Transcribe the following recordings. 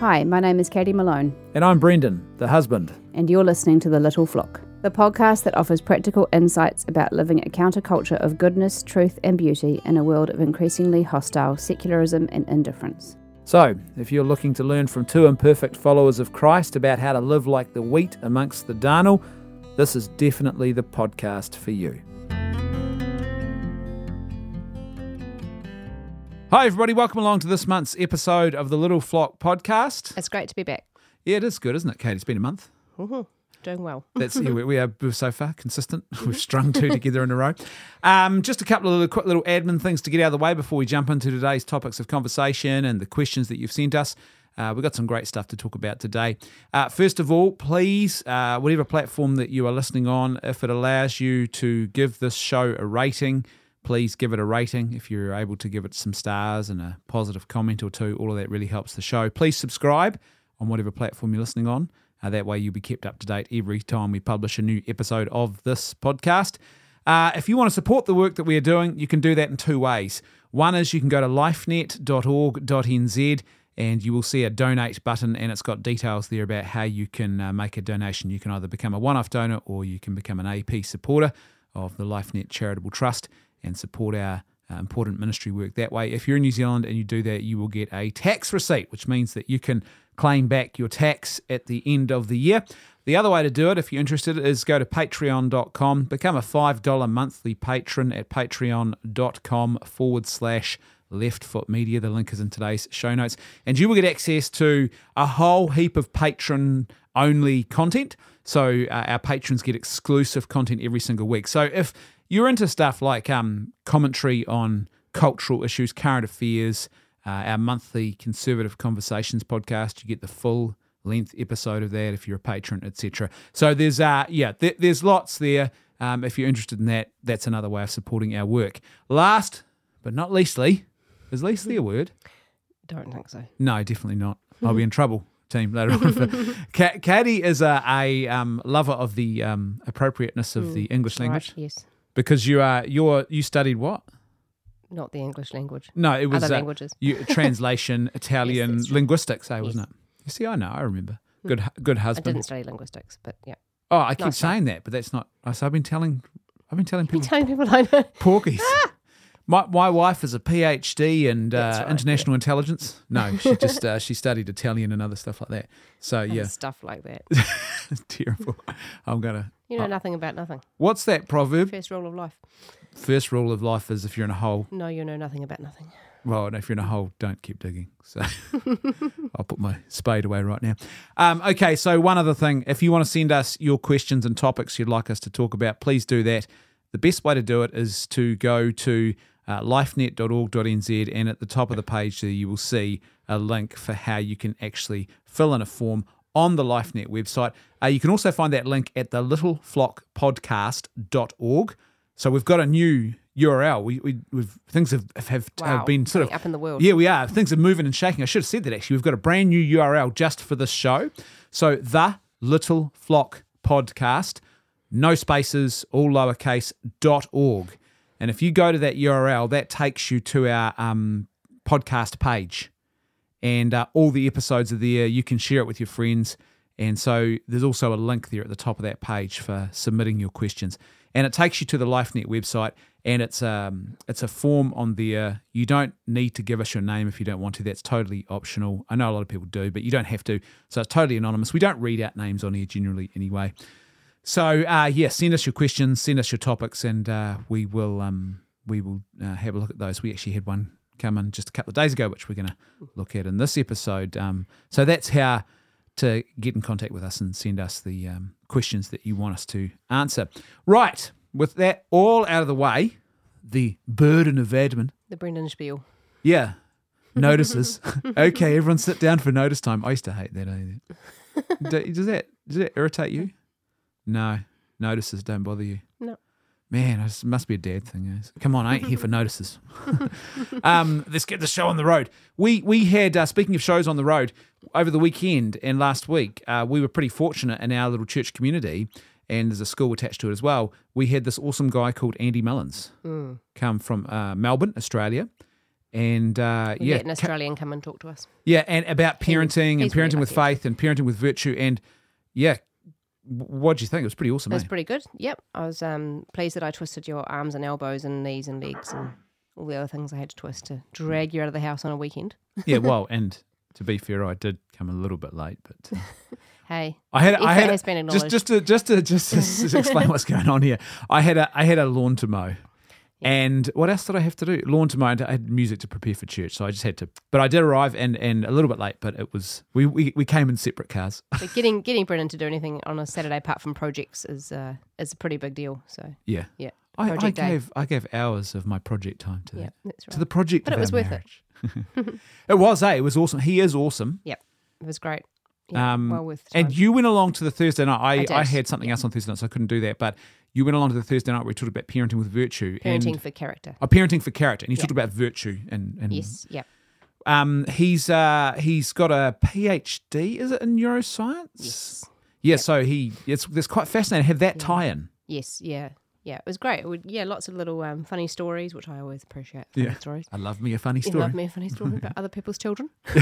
Hi, my name is Katie Malone, And I'm Brendan, the husband. and you're listening to The Little Flock, the podcast that offers practical insights about living a counterculture of goodness, truth, and beauty in a world of increasingly hostile secularism and indifference. So, if you're looking to learn from two imperfect followers of Christ about how to live like the wheat amongst the darnel, this is definitely the podcast for you. Hi, everybody. Welcome along to this month's episode of the Little Flock podcast. It's great to be back. Yeah, it is good, isn't it, Kate? It's been a month. Doing well. That's yeah, we, we are so far consistent. We've strung two together in a row. Um, just a couple of little, quick little admin things to get out of the way before we jump into today's topics of conversation and the questions that you've sent us. Uh, we've got some great stuff to talk about today. Uh, first of all, please, uh, whatever platform that you are listening on, if it allows you to give this show a rating, please give it a rating. If you're able to give it some stars and a positive comment or two, all of that really helps the show. Please subscribe on whatever platform you're listening on. Uh, that way, you'll be kept up to date every time we publish a new episode of this podcast. Uh, if you want to support the work that we are doing, you can do that in two ways. One is you can go to lifenet.org.nz and you will see a donate button, and it's got details there about how you can uh, make a donation. You can either become a one off donor or you can become an AP supporter of the LifeNet Charitable Trust and support our uh, important ministry work that way. If you're in New Zealand and you do that, you will get a tax receipt, which means that you can claim back your tax at the end of the year. The other way to do it, if you're interested, is go to patreon.com, become a $5 monthly patron at patreon.com forward slash left foot media. The link is in today's show notes. And you will get access to a whole heap of patron only content. So uh, our patrons get exclusive content every single week. So if you're into stuff like um, commentary on cultural issues, current affairs, uh, our monthly conservative conversations podcast, you get the full length episode of that if you're a patron, etc. So there's uh yeah, there, there's lots there. Um, if you're interested in that, that's another way of supporting our work. Last but not leastly, is leastly a word? Don't think so. No, definitely not. I'll be in trouble, team, later on. For, Katie is a, a um, lover of the um, appropriateness of the English language Right, yes. Because you are you're you studied what? Not the English language. No, it was Other uh, languages. you, translation, Italian, true. linguistics, eh, wasn't Yes. it? You see, I know, I remember. Good, hu- good husband. I didn't study linguistics, but yeah. Oh, I keep Nice saying that, but that's not. So I've been telling, I've been telling people telling people I know. porkies. My my wife is a PhD in uh, right, international intelligence. No, she just uh, she studied Italian and other stuff like that. So and yeah, Stuff like that. it's terrible. I'm gonna. You know nothing about nothing. What's that proverb? First rule of life. First rule of life is if you're in a hole. No, you know nothing about nothing. Well, and if you're in a hole, don't keep digging. So I'll put my spade away right now. Um, okay, so one other thing. If you want to send us your questions and topics you'd like us to talk about, please do that. The best way to do it is to go to uh, lifenet.org.nz and at the top of the page there you will see a link for how you can actually fill in a form on the LifeNet website. Uh, you can also find that link at the littleflockpodcast.org. So we've got a new URL. We, we we've things have have, have been sort of up in the world. yeah, we are. Things are moving and shaking. I should have said that actually. We've got a brand new URL just for this show. So the Little Flock Podcast, no spaces, all lowercase dot org. And if you go to that URL, that takes you to our um, podcast page, and uh, all the episodes are there. You can share it with your friends. And so there's also a link there at the top of that page for submitting your questions. And it takes you to the LifeNet website, and it's um it's a form on there. You don't need to give us your name if you don't want to. That's totally optional. I know a lot of people do, but you don't have to. So it's totally anonymous. We don't read out names on here generally anyway. So uh, yeah, send us your questions, send us your topics, and uh, we will um, we will uh, have a look at those. We actually had one come in just a couple of days ago, which we're going to look at in this episode. Um, so that's how to get in contact with us and send us the um, questions that you want us to answer. Right, with that all out of the way, the burden of admin. The Brendan spiel. Yeah, notices. okay, everyone sit down for notice time. I used to hate that. Do- Does that does that irritate you? No, notices don't bother you. Man, this must be a dad thing. Come on, I ain't here for notices. um, let's get the show on the road. We we had uh, speaking of shows on the road over the weekend and last week. Uh, we were pretty fortunate in our little church community, and there's a school attached to it as well. We had this awesome guy called Andy Mullins come from uh, Melbourne, Australia, and uh, yeah, get an ca- Australian come and talk to us. yeah, and about parenting and he's really parenting with faith and parenting with virtue, and yeah, what do you think? It was pretty awesome. It was eh? pretty good. Yep. I was um, pleased that I twisted your arms and elbows and knees and legs and all the other things I had to twist to drag you out of the house on a weekend. yeah, well, and to be fair, I did come a little bit late, but. Uh, Hey, I had, I had has been just just to just to just to explain what's going on here. I had a I had a lawn to mow, and what else did I have to do? Lawn to mow. I had music to prepare for church, so I just had to. But I did arrive and and a little bit late, but it was we we, we came in separate cars. But getting getting Brendan to do anything on a Saturday apart from projects is uh, is a pretty big deal. So yeah, yeah, I, I gave I gave hours of my project time to yeah, that that's to the project. But it was worth it. marriage. it was, eh? It was awesome. He is awesome. Yep, it was great. Yeah, Um, well worth And you went along to the Thursday night. I, did, I, had something else on Thursday night, so I couldn't do that. But you went along to the Thursday night where we talked about parenting with virtue. parenting And, for character. oh, parenting for character. And you Yeah. talked about virtue. And, and Yes, yep, um, he's uh, he's got a PhD, is it in neuroscience? yes, Yeah, so he it's, it's quite fascinating to have that tie in. yes, yeah, yeah. It was great. It would, yeah, lots of little um, funny stories, which I always appreciate. Yeah. stories. I love me a funny You story. love me a funny story about other people's children,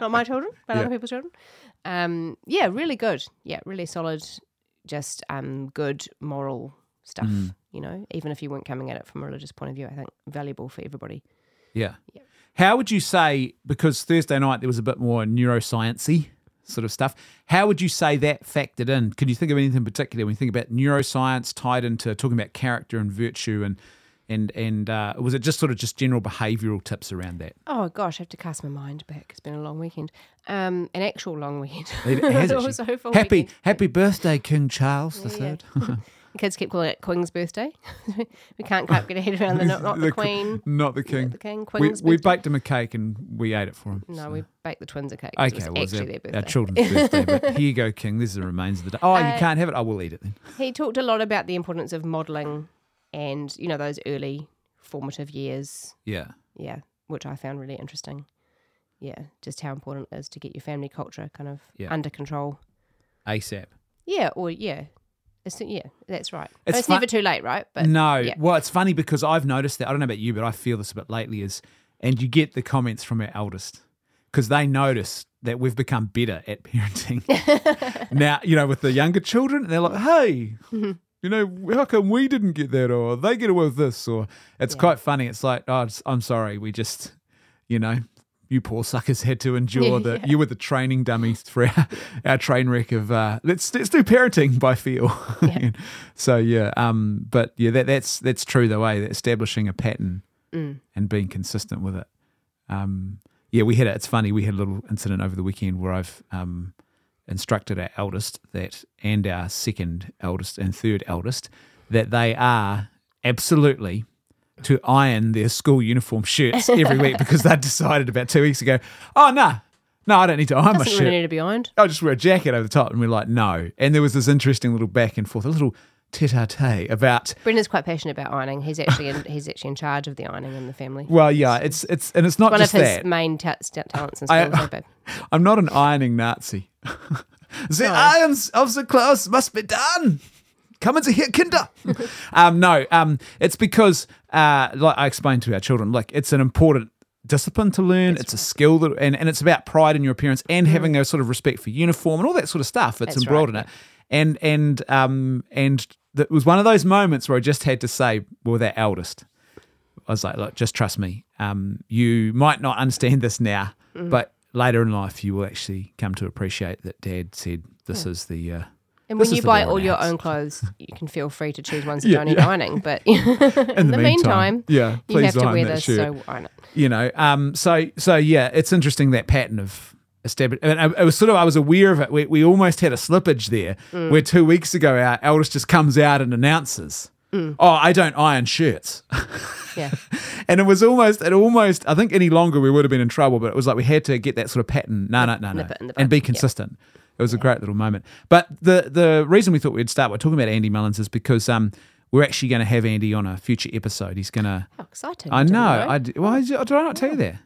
not my children, but Yeah. other people's children. Um, yeah, really good. Yeah, really solid. Just um, good moral stuff. Mm. You know, even if you weren't coming at it from a religious point of view, I think valuable for everybody. Yeah. Yeah. How would you say, because Thursday night there was a bit more neuroscience sort of stuff, how would you say that factored in? Can you think of anything in particular when you think about neuroscience tied into talking about character and virtue and and and uh, was it just sort of just general behavioural tips around that? Oh gosh, I have to cast my mind back. It's been a long weekend, um, an actual long weekend. It has also full happy weekend. happy birthday, King Charles the Yeah, Third. The kids keep calling it Queen's birthday. we can't quite get a head around the not, not the, qu- Queen, not the not King. the King. We, Queen's we birthday. baked him a cake and we ate it for him. No, so. we baked the twins a cake. Okay, it well, was it's actually our, their our children's birthday. But here you go, King. This is the remains of the day. Oh, you Uh, can't have it. I will eat it then. He talked a lot about the importance of modelling and you know those early formative years. Yeah. Yeah, which I found really interesting. Yeah, just how important it is to get your family culture kind of Yeah. under control. ASAP. Yeah, or yeah, it's, yeah, that's right. It's It's, fun- never too late, right? But no, yeah. well, it's funny because I've noticed that. I don't know about you, but I feel this a bit lately. Is and you get the comments from our eldest because they notice that we've become better at parenting now. You know, with the younger children, they're like, "Hey, mm-hmm. You know, how come we didn't get that, or they get away with this?" Or it's Yeah. quite funny. It's like, "Oh, I'm sorry, we just, you know." You poor suckers had to endure that Yeah. You were the training dummies for our, our train wreck of uh, let's let's do parenting by feel. Yeah. so yeah, um, but yeah, that that's that's true the Way that establishing a pattern Mm. and being consistent with it. Um, yeah, we had it. It's funny. We had a little incident over the weekend where I've um, instructed our eldest that, and our second eldest and third eldest, that they are absolutely to iron their school uniform shirts every week because they decided about two weeks ago, oh no, no, I don't need to iron my doesn't shirt. really need to be ironed. I'll just wear a jacket over the top. And we're like, no. And there was this interesting little back and forth, a little tete-a-tete about Brendan's quite passionate about ironing. He's actually in, he's actually in charge of the ironing in the family. well, yeah, it's it's and it's not One of just his that. main ta- talents and skills. I, am not an ironing Nazi. the No. irons of the clothes must be done. Come into here, Kinder. um, no, um, it's because, uh, like I explained to our children, like it's an important discipline to learn. it's a skill that, and, and it's about pride in your appearance and having a sort of respect for uniform and all that sort of stuff. It's That's embroiled right, in it, and and um and it was one of those moments where I just had to say, well, their eldest. I was like, look, just trust me. Um, you might not understand this now, Mm. but later in life, you will actually come to appreciate that Dad said this is the. Uh, And when you buy all your own clothes, you can feel free to choose ones that Yeah, don't need yeah. ironing. But in, in the, meantime, yeah, you have to wear this, shirt. so iron it. you know um so so yeah it's interesting that pattern of establish and I- it was sort of i was aware of it we, we almost had a slippage there Mm. where two weeks ago our eldest just comes out and announces Mm. oh i don't iron shirts Yeah, and it was almost it almost i think any longer we would have been in trouble but it was like we had to get that sort of pattern no no no no nip it in the and be Yeah. consistent it was a great little moment but the the reason we thought we'd start by talking about andy mullins is because um we're actually going to have andy on a future episode he's going to how exciting! I know. I did, did I not tell you that?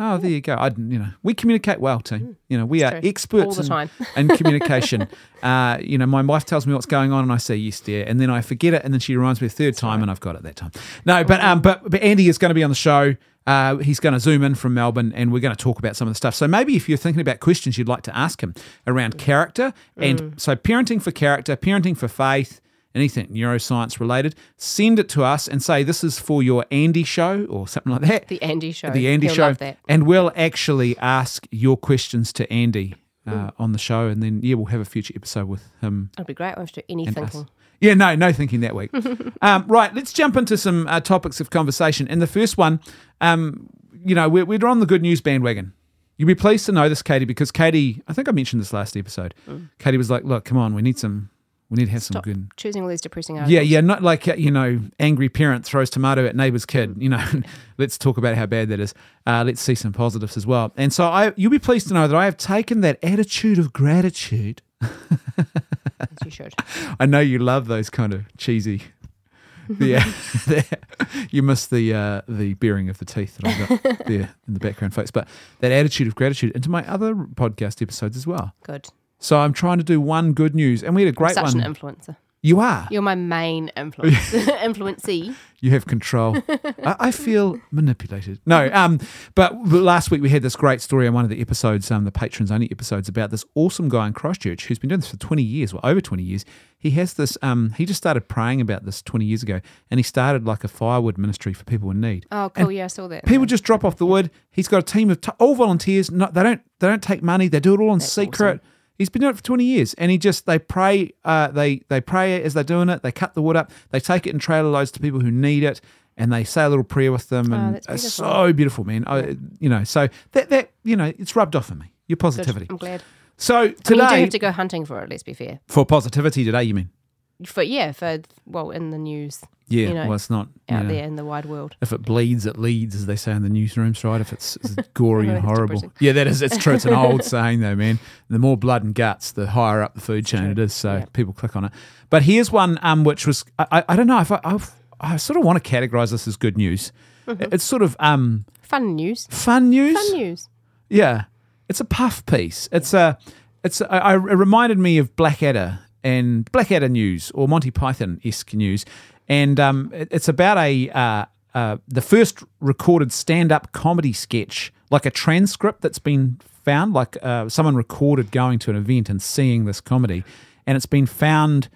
Oh, there you go. I, you know, we communicate well, team. You know, we Mm. It's are true. experts in, in communication. uh, you know, my wife tells me what's going on, and I say yes, dear, and then I forget it, and then she reminds me a third time, and I've got it that time. No, but um, but but Andy is going to be on the show. Uh, he's going to zoom in from Melbourne and we're going to talk about some of the stuff. So maybe if you're thinking about questions you'd like to ask him around character, and so parenting for character, parenting for faith, anything neuroscience related, send it to us and say this is for your Andy show or something like that. The Andy show. The Andy He'll show. Love that. And we'll actually ask your questions to Andy uh, on the show. And then, yeah, we'll have a future episode with him It'll be great. Won't have to do any thinking. us. Yeah, no, no thinking that week. um, right, let's jump into some uh, topics of conversation. And the first one, um, you know, we're, we're on the good news bandwagon. You'll be pleased to know this, Katie, because Katie, I think I mentioned this last episode. Katie was like, "Look, come on, we need some, we need to have Mm. Stop some good." choosing all these depressing articles. Yeah, yeah, not like you know, angry parent throws tomato at neighbor's kid. You know, let's talk about how bad that is. Uh, let's see some positives as well. And so, I, you'll be pleased to know that I have taken that attitude of gratitude As you should. I know you love those kind of cheesy. Yeah, you miss the uh, the bearing of the teeth that I've got there in the background, folks. But that attitude of gratitude into my other podcast episodes as well. Good. So I'm trying to do one good news, and we had a great Such one. an influencer. you are. You're my main influence. influencee. You have control. I, I feel manipulated. No, um, but last week we had this great story on one of the episodes, um, the patrons only episodes, about this awesome guy in Christchurch who's been doing this for 20 years, well, over 20 years. He has this, um, he just started praying about this 20 years ago, and he started like a firewood ministry for people in need. Oh, cool. yeah, I saw that. People just drop off the wood. He's got a team of t- all volunteers. No, they don't. They don't take money. They do it all in That's secret. He's been doing it for twenty years, and he just they pray. Uh, they they pray as they're doing it. They cut the wood up. They take it in trailer loads to people who need it, and they say a little prayer with them. Oh, And that's it's so beautiful, man. I, you know, so that that you know, it's rubbed off on me. Your Good. positivity. I'm glad. So I mean, you do today have to go hunting for it, let's be fair. for positivity today, you mean? For Yeah, for, well, in the news Yeah. You know, well, it's not out you know, there in the wide world. If it bleeds, it leads, as they say in the newsrooms, right? If it's, it's gory and horrible. Yeah, that is. It's true. It's an old saying, though, man. The more blood and guts, the higher up the food chain true. it is. So Yeah. people click on it. But here's one um, which was, I, I, don't know if I, I've, I sort of want to categorize this as good news. It's sort of um, Fun news. fun news. Mm-hmm. Fun news. Yeah, it's a puff piece. It's a, it's. A, I, it reminded me of Blackadder and Blackadder news or Monty Python esque news, and um, it- it's about a uh, uh, the first recorded stand up comedy sketch, like a transcript that's been found, like uh, someone recorded going to an event and seeing this comedy, and it's been found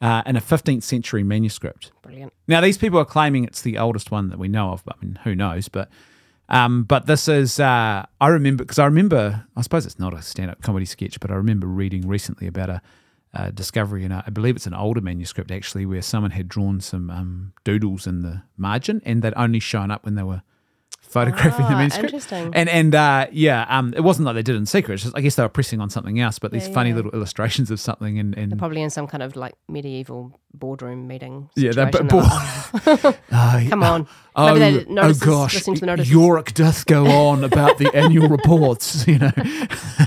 uh, in a 15th century manuscript. Brilliant. Now, these people are claiming it's the oldest one that we know of. But I mean, who knows? But um, but this is uh, I remember because I remember I suppose it's not a stand-up comedy sketch, but I remember reading recently about a, a discovery and I believe it's an older manuscript actually where someone had drawn some um, doodles in the margin and they'd only shown up when they were photographing the Ah, manuscript. interesting. And and uh, yeah, um, it wasn't like they did in secret. Just, I guess they were pressing on something else, but these Yeah, funny yeah. little illustrations of something and, and probably in some kind of like medieval boardroom meeting. Yeah, they're situation. bo- like, Oh, Come on. Oh, Maybe they oh gosh, listening to the notices. York doth go on about the annual reports, you know,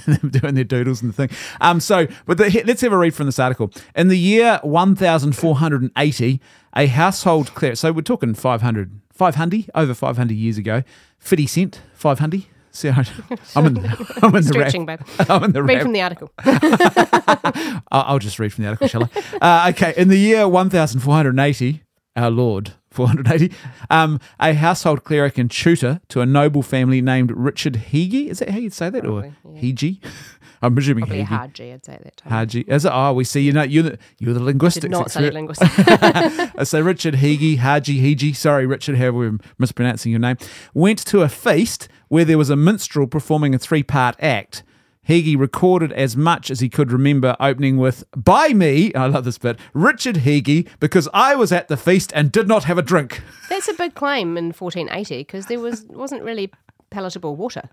them doing their doodles and the thing. Um, so, but the, let's have a read from this article. In the year 1480, a household cleric, so we're talking 500, 500, over 500 years ago, 50 cent, 500. See, I'm in, I'm in the Stretching, rap. babe. I'm in the Read rap. from the article. I'll, I'll just read from the article, shall I? Uh, okay, in the year 1480, our Lord, 480, um, a household cleric and tutor to a noble family named Richard Heege. Is that how you'd say that? Probably, or yeah. Heege? I'm presuming Probably Heege. hard G, I'd say at that time. Haji. Is it? Oh, we see. You know, you're the, you're the linguistics Did not expert. linguistics. Uh, so Richard Heege, Haji, Heege, sorry, Richard, however we're mispronouncing your name, went to a feast where there was a minstrel performing a three part act. Heege recorded as much as he could remember, opening with, By me, I love this bit, Richard Heege, because I was at the feast and did not have a drink. That's a big claim in 1480 because there was wasn't really palatable water.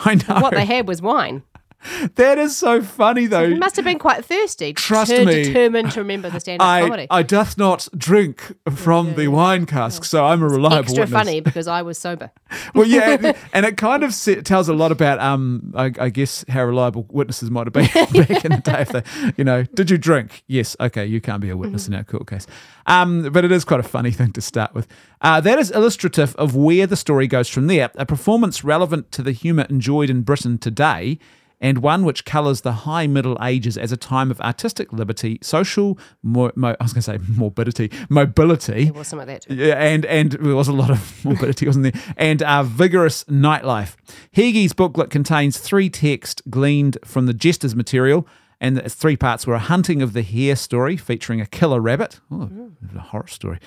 I know. What they had was wine. that is so funny, though. He must have been quite thirsty. Trust to, me. Determined to remember the stand-up I, comedy. I doth not drink from the wine cask, so I'm a reliable Extra witness. funny because I was sober. well, yeah, and, it kind of tells a lot about, um, I, I guess, how reliable witnesses might have been back in the day. If they, you know, did you drink? Yes. Okay, you can't be a witness in our court case. Um, but it is quite a funny thing to start with. Uh, that is illustrative of where the story goes from there. A performance relevant to the humour enjoyed in Britain today. And one which colours the high Middle Ages as a time of artistic liberty, social, mo- mo- I was going to say morbidity, mobility. There was some of that too. Yeah, and and there was a lot of morbidity, wasn't there? And uh, vigorous nightlife. Heege's booklet contains three texts gleaned from the Jester's material, and its three parts were a hunting of the hare story featuring a killer rabbit, oh, a horror story,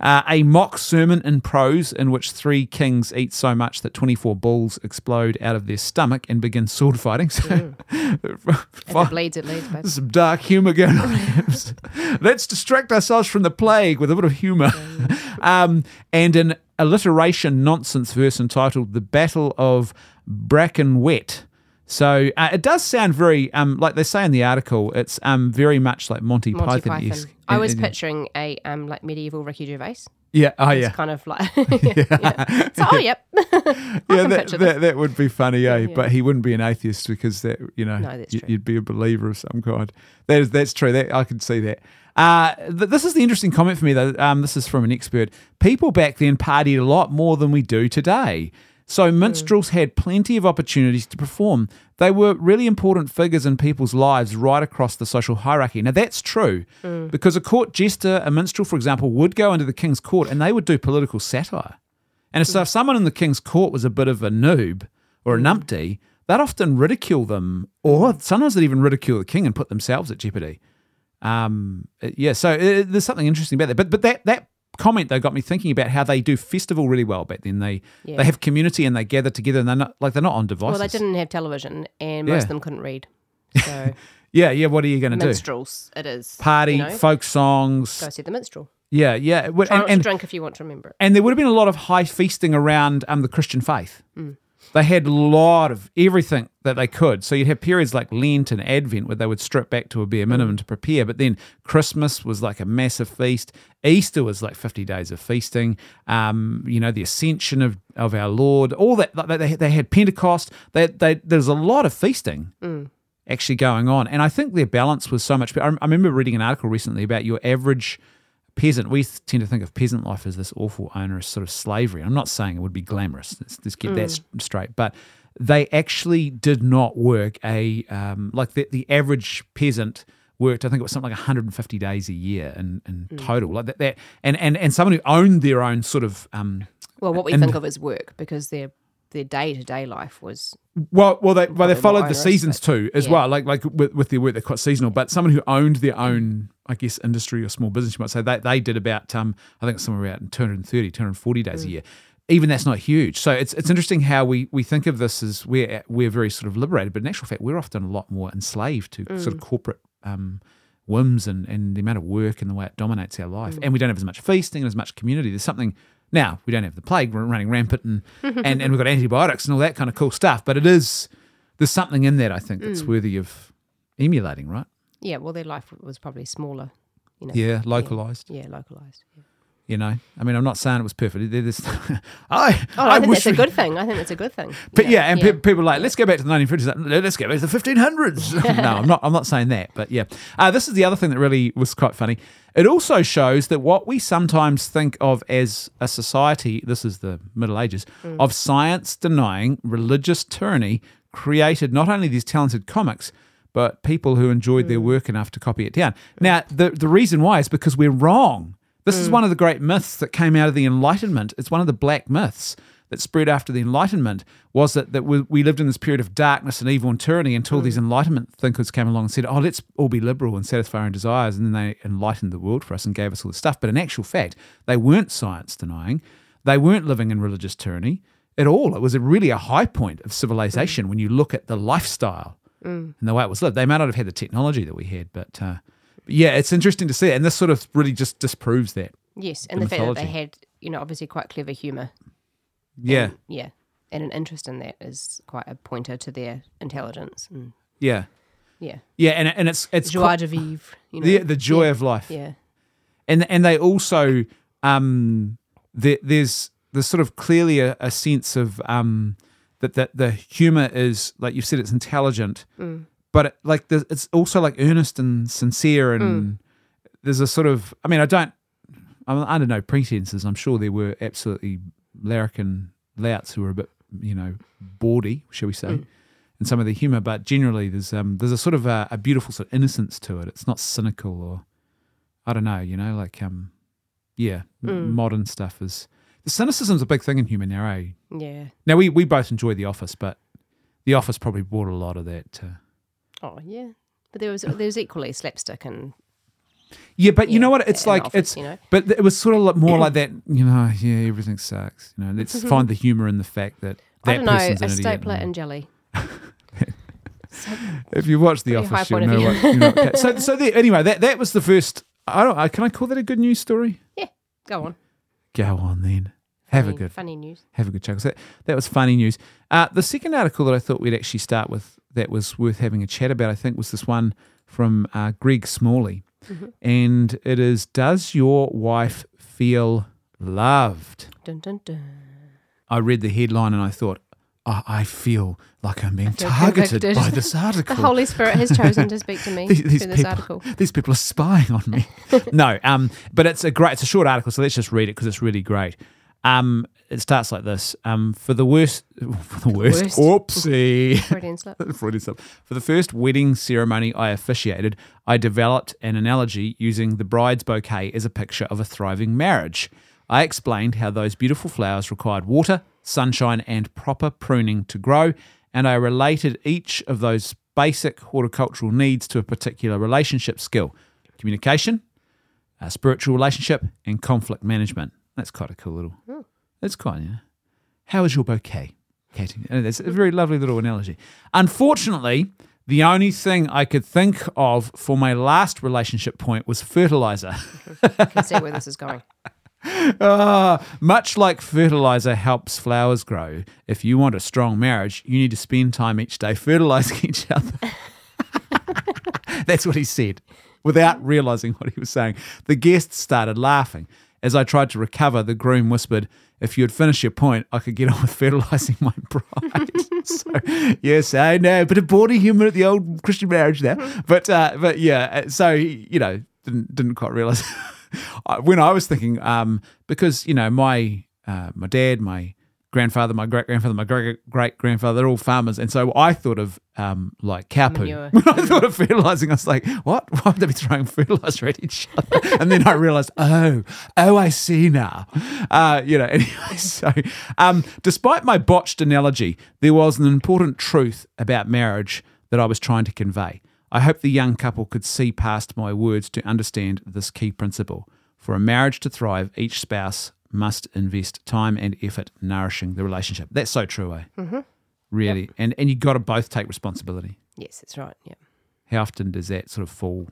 uh, a mock sermon in prose in which three kings eat so much that 24 bulls explode out of their stomach and begin sword fighting. So, it bleeds, it leads, some dark humour going on. Let's distract ourselves from the plague with a bit of humour. um, and an alliteration nonsense verse entitled "The Battle of Brackenwet." So uh, it does sound very, um, like they say in the article, it's um, very much like Monty, Monty Python. Python. I was picturing a um like medieval Ricky Gervais. Yeah. Oh, It's yeah. kind of like yeah. So, oh yep. I yeah, can that, picture that, that would be funny, eh? Yeah. But he wouldn't be an atheist because that, you know, No, you- you'd be a believer of some kind. That is, that's true. That I can see that. Uh, th- this is the interesting comment for me, though. Um, this is from an expert. People back then partied a lot more than we do today. So minstrels had plenty of opportunities to perform. They were really important figures in people's lives right across the social hierarchy. Now that's true because a court jester, a minstrel, for example, would go into the king's court and they would do political satire. And so if someone in the king's court was a bit of a noob or a numpty, they'd often ridicule them, or sometimes they'd even ridicule the king and put themselves at jeopardy. Um, yeah, so uh, there's something interesting about that. But but that that comment though got me thinking about how they do festival really well back then. They Yeah. they have community and they gather together and they're not like they're not on devices. Well, they didn't have television, and most Yeah. of them couldn't read. So Yeah, yeah. What are you going to do? minstrels, it is Party, You know, folk songs. go see the minstrel. Yeah, yeah. Try And, and drink if you want to remember it. and there would have been a lot of high feasting around um, the Christian faith. They had a lot of everything that they could. So you'd have periods like Lent and Advent where they would strip back to a bare minimum to prepare. But then Christmas was like a massive feast. Easter was like 50 days of feasting. Um, you know, the ascension of, of our Lord, all that. They, they had Pentecost. They, they, there's a lot of feasting actually going on. And I think their balance was so much better. I remember reading an article recently about your average peasant. We tend to think of peasant life as this awful, onerous sort of slavery. I'm not saying it would be glamorous. Let's, let's get that straight. But they actually did not work a, um, like the, the average peasant worked, I think it was something like 150 days a year in, in total. Like that, that and, and, and someone who owned their own sort of um, Well, what we think of as work because their their day to day life was Well, well, they well they followed the seasons but- too, as yeah. well. Like like with, with their work, they're quite seasonal. But someone who owned their own, I guess, industry or small business, you might say, they they did about um, I think somewhere around 230, 240 days a Mm. year. Even that's not huge. So it's it's interesting how we we think of this as we're we're very sort of liberated, but in actual fact, we're often a lot more enslaved to sort Mm. of corporate. Um, whims and, and the amount of work and the way it dominates our life. Mm. And we don't have as much feasting and as much community. There's something now we don't have the plague running rampant and, and, and we've got antibiotics and all that kind of cool stuff. But it is there's something in that I think Mm. that's worthy of emulating, right? yeah. Well, their life was probably smaller. You know. Yeah, localized. Yeah, localized. Yeah. You know, I mean, I'm not saying it was perfect. I, Oh, I, think wish that's a good thing. I think that's a good thing. But yeah, know, and pe- people are like, let's go back to the 1950s. Like, Let's go back to the 1500s. no, I'm not. I'm not saying that. But yeah, uh, this is the other thing that really was quite funny. It also shows that what we sometimes think of as a society, this is the Middle Ages, mm. of science denying religious tyranny, created not only these talented comics, but people who enjoyed their mm. work enough to copy it down. Mm. Now, the the reason why is because we're wrong. This is one of the great myths that came out of the Enlightenment. It's one of the black myths that spread after the Enlightenment was that, that we, we lived in this period of darkness and evil and tyranny until these mm. Enlightenment thinkers came along and said, oh, let's all be liberal and satisfy our desires. And then they enlightened the world for us and gave us all this stuff. But in actual fact, they weren't science denying, they weren't living in religious tyranny at all. It was a really a high point of civilization mm. when you look at the lifestyle mm. and the way it was lived. They may not have had the technology that we had, but. Uh, but yeah, it's interesting to see, it. and this sort of really just disproves that. Yes, and the the, fact that they had, you know, obviously quite clever humour. Yeah, And, yeah. And an interest in that is quite a pointer to their intelligence. And, yeah, yeah. yeah, and and it's it's Joie de vivre. You know? the the joy yeah. of life, Yeah. and and they also um there, there's there's sort of clearly a, a sense of um that that the humor is like you said it's intelligent, Mm. but it, like the, it's also like earnest and sincere and Mm. there's a sort of I mean I don't I'm under no pretenses I'm sure there were absolutely larrikin louts who are a bit you know bawdy shall we say Mm. and some of the humor, but generally there's um there's a sort of a, a beautiful sort of innocence to it. It's not cynical or I don't know, you know, like um yeah, m- modern stuff is the cynicism's a big thing in human now. Eh? Yeah. Now we we both enjoy The Office, but The Office probably brought a lot of that. To, Oh, yeah. But there was there was equally slapstick and yeah, but you know what? It's like Office, it's you know. but it was sort of like more like that. You know, yeah, everything sucks. You know, let's find the humor in the fact that that I don't know person's a an stapler and- and jelly. If you watch The Office, you'll know view. what. You know, okay. So, so the, anyway, that that was the first. I don't. I Can I call that a good news story? Yeah. Go on. Go on then. Have a good funny news. have a good chuckle. So that, that was funny news. Uh, the second article that I thought we'd actually start with that was worth having a chat about, I think, was this one from uh, Greg Smalley. And it is Does your wife feel loved? Dun dun dun. I read the headline and I thought, "Oh, I feel like I'm being targeted convicted. by this article. The. Holy Spirit has chosen to speak to me These- through these this article. These people are spying on me. no, um, but it's a great, it's a short article, so let's just read it because it's really great. Um, it starts like this: um, for the worst, for the worst, worst. oopsie. Freudian slip. Freudian slip. For the first wedding ceremony I officiated, I developed an analogy using the bride's bouquet as a picture of a thriving marriage. I explained how those beautiful flowers required water, sunshine, and proper pruning to grow, and I related each of those basic horticultural needs to a particular relationship skill communication, a spiritual relationship, and conflict management. That's quite a cool little. That's quite, yeah. How is your bouquet? Katie? That's a very lovely little analogy. Unfortunately, the only thing I could think of for my last relationship point was fertilizer. I can see where this is going. Ah, much like fertilizer helps flowers grow, if you want a strong marriage, you need to spend time each day fertilizing each other. That's what he said, without realizing what he was saying. The guests started laughing. As I tried to recover, the groom whispered, If you had finished your point, I could get on with fertilizing my bride. so, yes, I know, but a body humor at the old Christian marriage there. But, uh, but yeah, uh, so, you know, didn't, didn't quite realize. When I was thinking, um, because, you know, my, uh, my dad, my grandfather, my great grandfather, my great great grandfather, they're all farmers. And so I thought of um, like cow poo. Manure. When I thought of fertilizing, I was like, what? Why would they be throwing fertilizer at each other? And then I realized, oh, oh, I see now. Uh, you know, anyway, so um, despite my botched analogy, there was an important truth about marriage that I was trying to convey. I hope the young couple could see past my words to understand this key principle. For a marriage to thrive, each spouse must invest time and effort nourishing the relationship. That's so true, eh? Mm-hmm. Really. And and you got to both take responsibility. Yes, that's right. Yeah. How often does that sort of fall?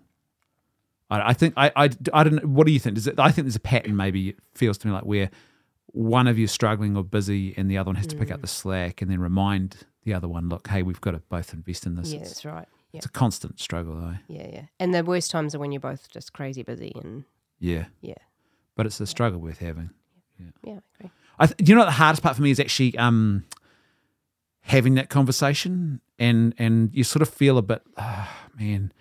I, I think I, I I don't know. What do you think? Does it, I think there's a pattern. Maybe it feels to me like where one of you is struggling or busy, and the other one has to pick up the slack, and then remind the other one, look, hey, we've got to both invest in this. Yeah, It's, that's right. Yeah. it's a constant struggle, though. Yeah, yeah. And the worst times are when you're both just crazy busy and Yeah, yeah. but it's a struggle worth having. Yeah, I agree. I th- you know what the hardest part for me is actually um, having that conversation, and and you sort of feel a bit, oh, man,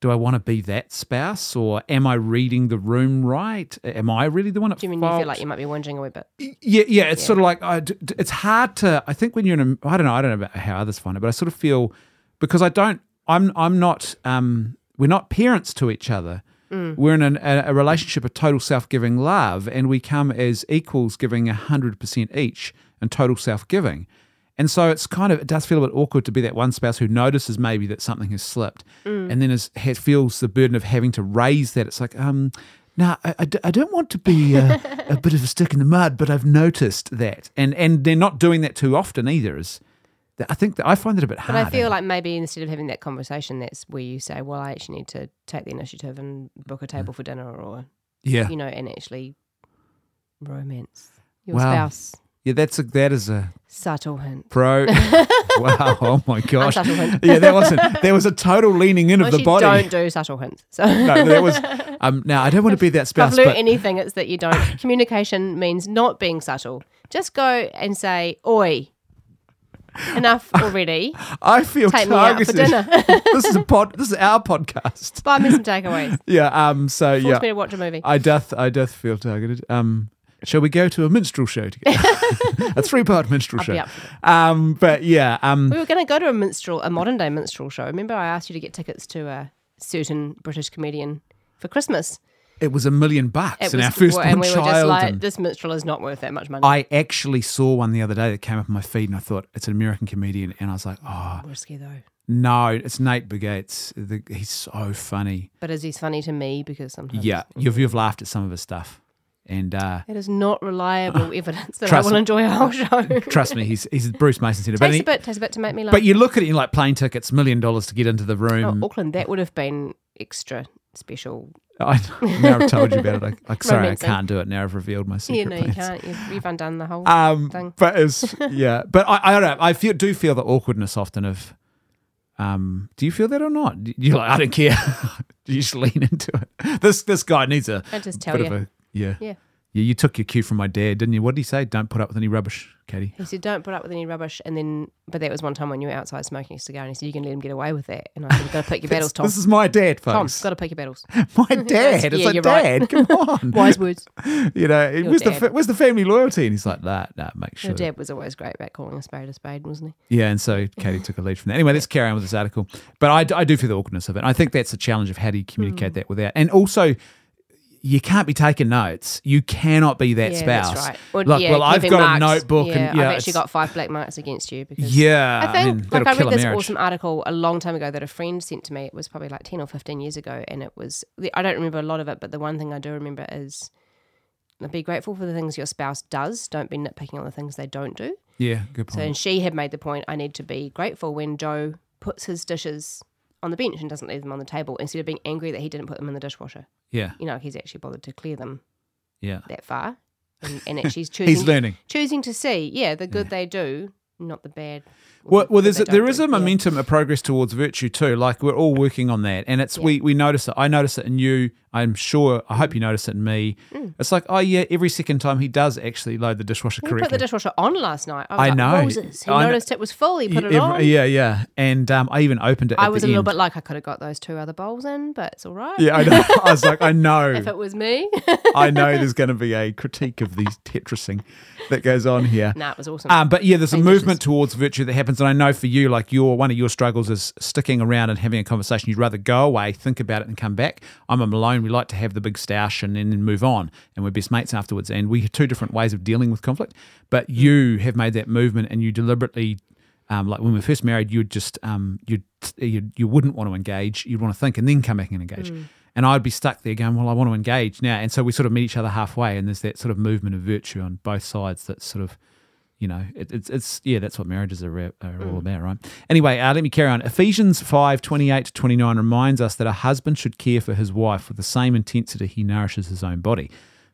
do I want to be that spouse, or am I reading the room right? Am I really the one at Do you mean fault? you feel like you might be whinging a wee bit? Yeah, yeah. It's sort of like I it's hard to. I think when you're in a, I don't know. I don't know about how others find it, but I sort of feel because I don't. I'm. I'm not. Um, we're not parents to each other. We're in an, a, a relationship of total self-giving love, and we come as equals, giving hundred percent each and total self-giving. And so it's kind of it does feel a bit awkward to be that one spouse who notices maybe that something has slipped, and then is, has, feels the burden of having to raise that. It's like, um, now I don't want to be uh, a bit of a stick in the mud, but I've noticed that, and and they're not doing that too often either. Is I think that I find it a bit hard. But. I feel like maybe instead of having that conversation, that's where you say, "Well, I actually need to take the initiative and book a table for dinner, or yeah, you know, and actually romance your Wow. spouse." yeah. That's a that is a Subtle hint. Bro, wow! Oh my gosh! Unsubtle hint. Yeah, that wasn't. There was a total leaning in of the body. don't do subtle hints. So. No, that was. Um, now I don't want to be that spouse, I've learned anything, it's that you don't. Communication means not being subtle. Just go and say, "Oi, enough already. I feel Take me out for targeted. dinner. this is a pod. This is our podcast. Buy me some takeaways. Yeah. Um. So Force yeah. me to watch a movie." I doth I doth feel targeted. Um Shall we go to a minstrel show together? a three-part minstrel show. be up for that. Um, but yeah, um, We were going to go to a minstrel, a modern day minstrel show. Remember, I asked you to get tickets to a certain British comedian for Christmas. It was a million bucks It and was, our first and we were just child. like, and this minstrel is not worth that much money. I actually saw one the other day that came up on my feed, and I thought it's an American comedian, and I was like, oh Risky though. no, it's Nate Bargatze. The, he's so funny. But is he funny to me? Because sometimes Yeah, you've you've laughed at some of his stuff, and uh, it is not reliable evidence that I will me. enjoy a whole show. trust me, he's he's Bruce Mason said it. But, Takes he- a bit, takes a bit to make me laugh. but you look at it, you're like plane tickets, million dollars to get into the Oh, room. Auckland, that would have been extra special. I, now I've told you about it. I, like, sorry, I can't do it. Now I've revealed my secret Yeah, no, you can't. You've, you've undone the whole Um, thing. but it's yeah. But I, I don't know. I feel do feel the awkwardness often of. Um, do you feel that or not? You're like, I don't care. you just lean into it. This this guy needs a I just tell bit you. of a yeah. Yeah. Yeah, you took your cue from my dad, didn't you? What did he say? Don't put up with any rubbish, Katie. He said, "Don't put up with any rubbish." And then, but that was one time when you were outside smoking a cigar, and he said, "You can let him get away with that." And I said, "You've got to pick your battles, Tom. This is my dad, folks. Tom, got to pick your battles." my dad. It's Yeah, like you're right. dad. Come on. Wise words. You know, where's the dad. fa- where's the family loyalty? And he's like, that. Nah, make sure. Your dad was always great about calling a spade a spade, wasn't he? Yeah, and so Katie took a lead from that. Anyway, let's carry on with this article. But I, I do feel the awkwardness of it. I think that's a challenge of how do you communicate Hmm. that without, and also you can't be taking notes. You cannot be that yeah, spouse. that's right. Well, Like, yeah, well, I've got a notebook, yeah, and yeah, I've actually got five black marks against you because Yeah, I think mean, like I read this marriage. awesome article a long time ago that a friend sent to me. It was probably like ten or fifteen years ago, and it was I don't remember a lot of it, but the one thing I do remember is be grateful for the things your spouse does. Don't be nitpicking on the things they don't do. Yeah, good point. So, and she had made the point I need to be grateful when Joe puts his dishes on the bench and doesn't leave them on the table instead of being angry that he didn't put them in the dishwasher. yeah, You know, he's actually bothered to clear them yeah. that far, and, and actually choosing He's learning. choosing to see, yeah, the good they do, not the bad. Well, well, there's a, there is Yeah. momentum, a progress towards virtue too. Like we're all working on that, and it's we we notice it. I notice it in you. I'm sure. I hope you notice it in me. It's like, oh yeah, every second time he does actually load the dishwasher He correctly. put the dishwasher on last night. I, I like, know. Moses. He I know. noticed it was full. He put Yeah, it on. Yeah, yeah. And um, I even opened it. I was the a little end. bit like I could have got those two other bowls in, but it's all right. Yeah, I know. I was like, I know. If it was me, I know there's going to be a critique of these Tetrising that goes on here. nah, it was awesome. Um, but yeah, there's a movement towards virtue that happens, and I know for you, like your one of your struggles is sticking around and having a conversation. You'd rather go away, think about it, and come back. I'm a Malone. We like to have the big stoush and then move on, and we're best mates afterwards. And we have two different ways of dealing with conflict. But you have made that movement, and you deliberately. Um, like when we were first married, you'd just um, you'd, you you wouldn't want to engage. You'd want to think and then come back and engage. And I'd be stuck there going, well, I want to engage now. And so we sort of meet each other halfway, and there's that sort of movement of virtue on both sides. that sort of you know, it, it's it's yeah, that's what marriages are, are Mm. all about, right? Anyway, uh, let me carry on. Ephesians five twenty eight to twenty nine reminds us that a husband should care for his wife with the same intensity he nourishes his own body.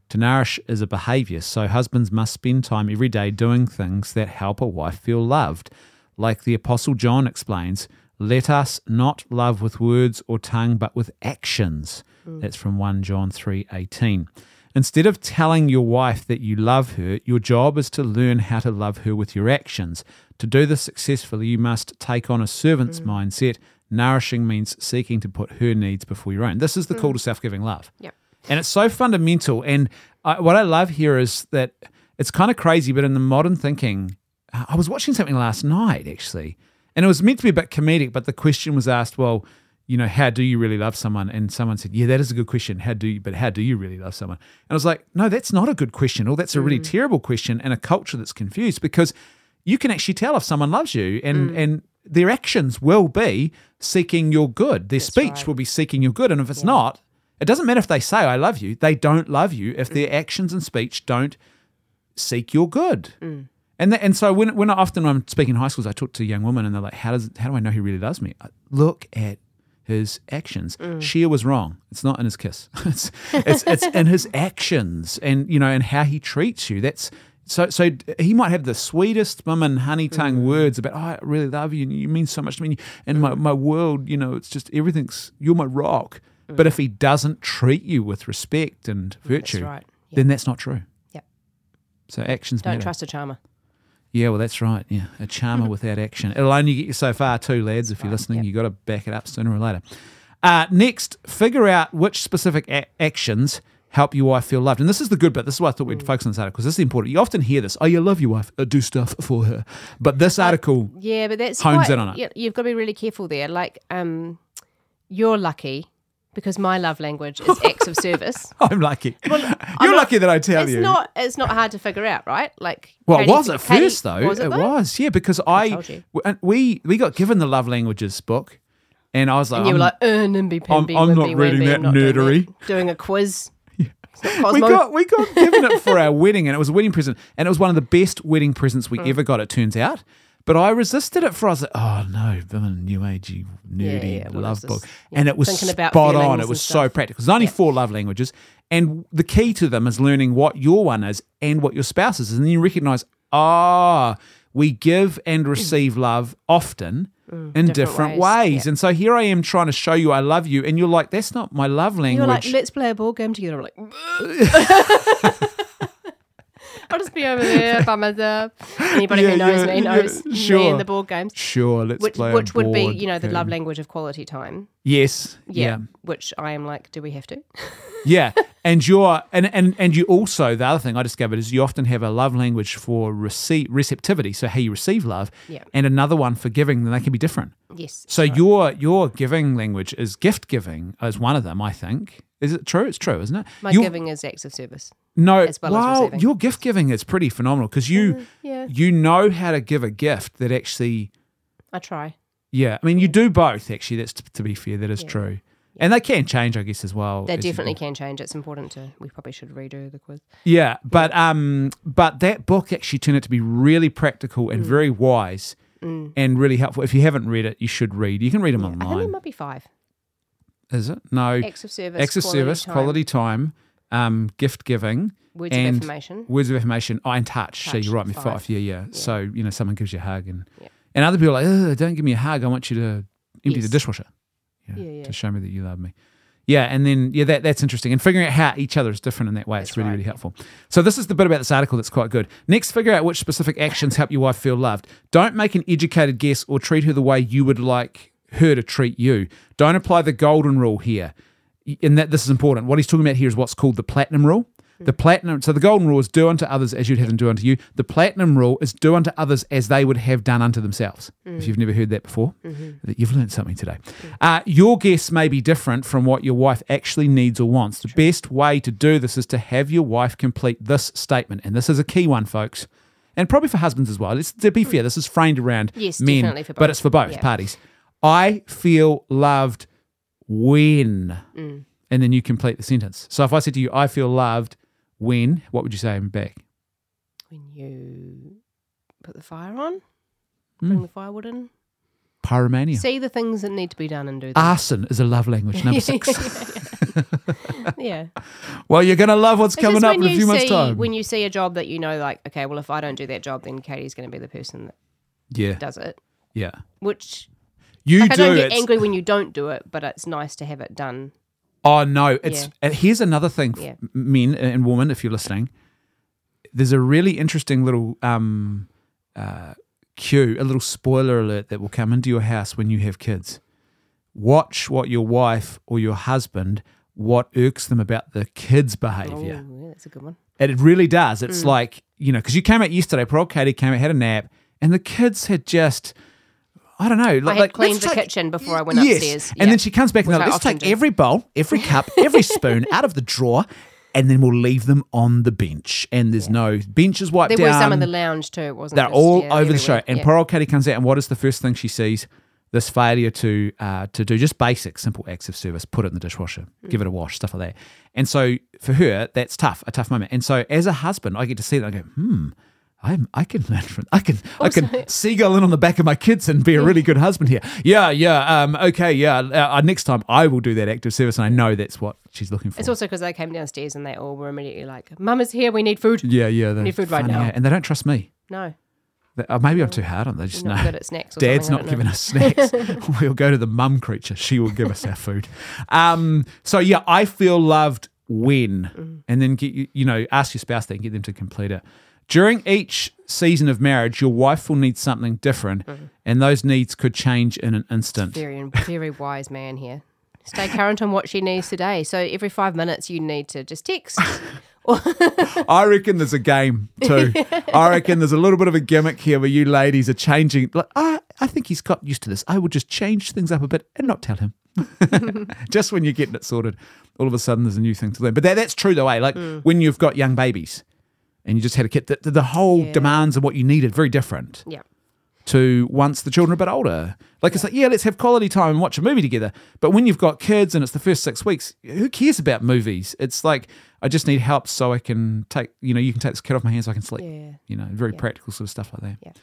To nourish is a behaviour, so husbands must spend time every day doing things that help a wife feel loved. Like the Apostle John explains, let us not love with words or tongue, but with actions. That's from 1 John three eighteen. Instead of telling your wife that you love her, your job is to learn how to love her with your actions. To do this successfully, you must take on a servant's mm. mindset. Nourishing means seeking to put her needs before your own. This is the call mm. to self giving love. Yep. And it's so fundamental. And I, what I love here is that it's kind of crazy, but in the modern thinking, I was watching something last night actually, and it was meant to be a bit comedic, but the question was asked, well, you know, how do you really love someone? And someone said, yeah, that is a good question. How do you, but how do you really love someone? And I was like, no, that's not a good question, or that's a really mm. terrible question and a culture that's confused because you can actually tell if someone loves you and, mm. and their actions will be seeking your good. Their speech right. will be seeking your good. And if it's not, it doesn't matter if they say, I love you, they don't love you if mm. their actions and speech don't seek your good. And that, and so when when I, often when I'm speaking in high schools, I talk to young women and they're like, "How does how do I know he really loves me?" I look at his actions. Mm. Cher was wrong. It's not in his kiss. it's it's it's in his actions and you know and how he treats you. That's so so he might have the sweetest mum and honey tongue mm. words about, "Oh, I really love you and you mean so much to me and my mm. my world. You know, it's just everything's you're my rock." But if he doesn't treat you with respect and virtue, right. Yeah. then that's not true. Yep. So actions Don't matter. trust a charmer. Yeah, well, that's right. Yeah, a charmer without action. It'll only get you so far, too, lads. If you're listening, Yep. you got to back it up sooner or later. Uh, next, figure out which specific a- actions help your wife feel loved. And this is the good bit. This is why I thought we'd focus on this article because this is important. You often hear this, oh, you love your wife, uh, do stuff for her. But this article, Yeah, but that's Hones quite- in on it. yeah, You've got to be really careful there. Like, um, you're lucky because my love language is acts of service. I'm lucky. You're not- lucky that I tell it's you. not. It's not hard to figure out, right? Like, well, it was at Katie- first, though. Was it, though? was, yeah, because I, told you. w- and we we got given the love languages book, and I was like, And you were I'm- like, uh, nimby pimby, I'm not reading wimpy, that I'm not doing nerdery." that." Doing a quiz. We got we got given it for our wedding, and it was a wedding present, and it was one of the best wedding presents Mm. we ever got. It turns out, but I resisted it for I was like, oh no, the new agey nerdy yeah, what love is book, this? and it was spot on. It was so practical. There's only four love languages, and the key to them is learning what your one is and what your spouse is, and then you recognise, ah, we give and receive love often. In different, Mm, different ways. ways, yeah. And so here I am trying to show you I love you, and you're like, that's not my love language. You're like, let's play a ball game together. I'm like, just be over there by myself. Anybody Yeah, who knows yeah, me knows yeah, me sure. and the board games. sure, let's Which, play which would be, you know, the game. love language of quality time. Yes. Yeah. Yeah. Which I am like, do we have to? Yeah. And you're and, and and you also the other thing I discovered is you often have a love language for receive receptivity, so how you receive love, Yeah. and another one for giving, then they can be different. Yes. So your your giving language is gift giving is one of them, I think. Is it true? It's true, isn't it? My Your- giving is acts of service. No, as well as well, receiving. your gift giving is pretty phenomenal because you Yeah. you know how to give a gift that actually I try. yeah. I mean, you do both actually. That's t- to be fair, that is true. And they can change, I guess, as well. They as definitely can change. It's important to. We probably should redo the quiz. Yeah, but um, but that book actually turned out to be really practical Mm. and very wise and really helpful. If you haven't read it, you should read. You can read them online. I think there might be five. Is it? No. Acts of service. Acts of quality service, time, quality time, um, gift giving, Words and of affirmation. words of affirmation. Oh, and touch. so you write me five. five. Yeah, yeah, So you know, someone gives you a hug, and Yeah. and other people are like, don't give me a hug. I want you to empty the dishwasher. You know, Yeah, yeah. To show me that you love me. Yeah, and then yeah, that that's interesting. And figuring out how each other is different in that way, it's really right, really helpful. So this is the bit about this article that's quite good. Next, figure out which specific actions help your wife feel loved. Don't make an educated guess or treat her the way you would like her to treat you. Don't apply the golden rule here. And that this is important. What he's talking about here is what's called the platinum rule. The platinum, so the golden rule is do unto others as you'd have them do unto you. The platinum rule is do unto others as they would have done unto themselves. If you've never heard that before, that you've learned something today. Uh, your guess may be different from what your wife actually needs or wants. The best way to do this is to have your wife complete this statement, and this is a key one, folks, and probably for husbands as well. Let's, to be fair, this is framed around Yes, men, but it's for both Yeah. parties. I feel loved when, Mm. and then you complete the sentence. So if I said to you, I feel loved when, what would you say back? When you put the fire on, Hmm. bring the firewood in, Pyromania. see the things that need to be done and do them. Arson is a love language. Number six. yeah. well, you're going to love what's coming up in a few months' see- time. When you see a job that you know, like, okay, well, if I don't do that job, then Katie's going to be the person that yeah. does it. Yeah. Which You like, I do don't it. get angry when you don't do it, but it's nice to have it done. Oh no, it's Yeah. and here's another thing, Yeah. men and women, if you're listening. There's a really interesting little um, uh, cue, a little spoiler alert that will come into your house when you have kids. Watch what your wife or your husband what irks them about the kids' behaviour. Oh, yeah, that's a good one. And it really does. Mm. It's like, you know, because you came out yesterday, poor old Katie came out, had a nap, and the kids had just, I don't know. Like, I had cleaned the take- kitchen before I went Yes. upstairs. And Yeah. then she comes back and like, let's take do. every bowl, every cup, every spoon out of the drawer, and then we'll leave them on the bench. And there's no benches wiped There down. were some in the lounge too. It wasn't. They're just, all yeah, over the show. And yeah. poor old Katie comes out, and what is the first thing she sees? This failure to uh, to do just basic, simple acts of service. Put it in the dishwasher, Mm. give it a wash, stuff like that. And so for her, that's tough, a tough moment. And so as a husband, I get to see that. I go, hmm. I'm, I can learn from I can I can seagull in on the back of my kids and be a really good husband here. Yeah, yeah. Um, okay, yeah. Uh, uh, next time I will do that active service, and I know that's what she's looking for. It's also because they came downstairs and they all were immediately like, "Mum is here. We need food." yeah, yeah. they're Need food right now. and they don't trust me. No, They- uh, maybe I'm too hard on them. They just not know. good at snacks. Dad's not giving us snacks. we'll go to the mum creature. She will give us our food. Um, so yeah, I feel loved when, Mm. and then get you, you know, ask your spouse that and get them to complete it. During each season of marriage, your wife will need something different, and those needs could change in an instant. Very, very wise man here. Stay current on what she needs today. So every five minutes, you need to just text. I reckon there's a game too. I reckon there's a little bit of a gimmick here where you ladies are changing. Like, I, I think he's got used to this. I would just change things up a bit and not tell him. just when you're getting it sorted, all of a sudden there's a new thing to learn. But that, that's true though, eh? Like when you've got young babies and you just had a kid, the, the, the whole Yeah. demands of what you needed very different yeah. to once the children are a bit older. Like it's like, yeah, let's have quality time and watch a movie together. But when you've got kids and it's the first six weeks, who cares about movies? It's like I just need help so I can take, you know, you can take this kid off my hands so I can sleep. Yeah. You know, very practical sort of stuff like that.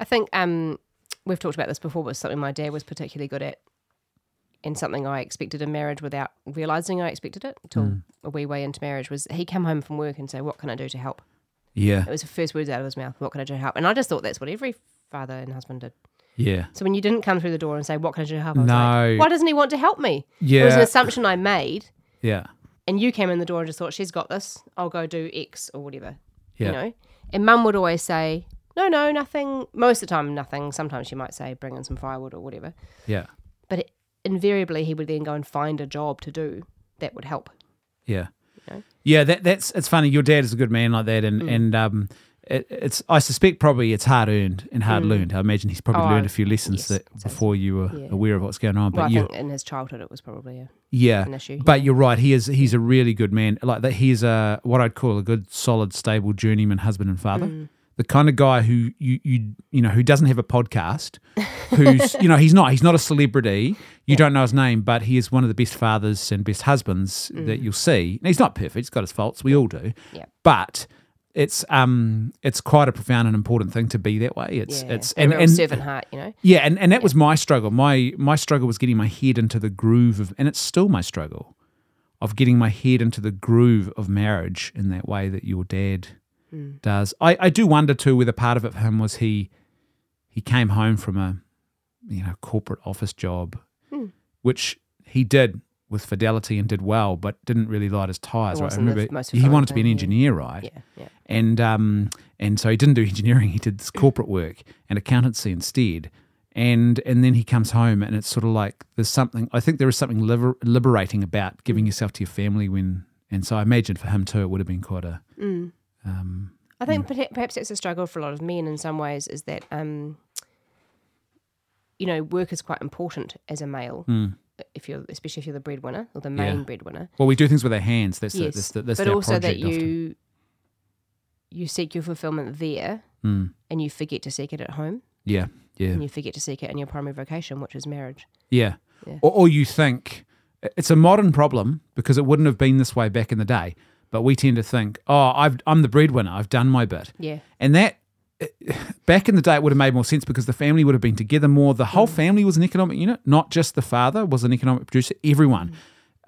I think um, we've talked about this before, but something my dad was particularly good at, and something I expected in marriage without realizing I expected it until Hmm. a wee way into marriage. Was he come home from work and say, "What can I do to help?" Yeah, It was the first words out of his mouth. What can I do to help? And I just thought that's what every father and husband did. yeah, So when you didn't come through the door and say, "What can I do to help?" I was No. like, "Why doesn't he want to help me?" Yeah. It was an assumption I made, yeah, and you came in the door and just thought, "She's got this. I'll go do X or whatever." yeah, You know. And Mum would always say, "No, no, nothing." Most of the time, nothing. Sometimes she might say, "Bring in some firewood or whatever." yeah, But it, invariably, he would then go and find a job to do that would help. yeah, know? yeah. That that's it's funny. Your dad is a good man like that, and Mm. and um, it, it's I suspect probably it's hard earned and hard learned. I imagine he's probably Mm. Oh, learned a few lessons yes, that so- before you were yeah. aware of what's going on. But Well, I you, think in his childhood, it was probably a, yeah, an issue. But you're right. He is. He's a really good man. Like that. He's a what I'd call a good, solid, stable journeyman husband and father. Mm. The kind of guy who you you you know who doesn't have a podcast. Who's you know he's not he's not a celebrity. You don't know his name, but he is one of the best fathers and best husbands that you'll see. Now, he's not perfect. He's got his faults. We all do. Mm. Yeah. But it's um it's quite a profound and important thing to be that way. It's yeah, it's and, and servant heart, you know. yeah, and, and that was my struggle. My my struggle was getting my head into the groove of, and it's still my struggle, of getting my head into the groove of marriage in that way that your dad does. I, I do wonder too whether part of it for him was he he came home from a you know corporate office job, which he did with fidelity and did well, but didn't really light his tires. Right, I remember he wanted to be an thing, yeah. engineer, right? Yeah, yeah. and um, and so he didn't do engineering. He did this corporate work and accountancy instead. And and then he comes home, and it's sort of like there's something. I think there is something liber- liberating about giving Mm. yourself to your family when. And so I imagine for him too, it would have been quite a. Mm. Um, I think perha- perhaps it's a struggle for a lot of men in some ways. Is that um, you know, work is quite important as a male. If you're, especially if you're the breadwinner or the main. Yeah. breadwinner. well, we do things with our hands. That's the, yes, that's the, that's but also that you often. you seek your fulfillment there, Mm, and you forget to seek it at home, yeah, yeah. and you forget to seek it in your primary vocation, which is marriage. Yeah. Yeah. Or, or you think it's a modern problem because it wouldn't have been this way back in the day. But we tend to think, oh, I've, I'm the breadwinner. I've done my bit. Yeah, And that, back in the day, it would have made more sense because the family would have been together more. The whole family was an economic unit, not just the father was an economic producer, everyone.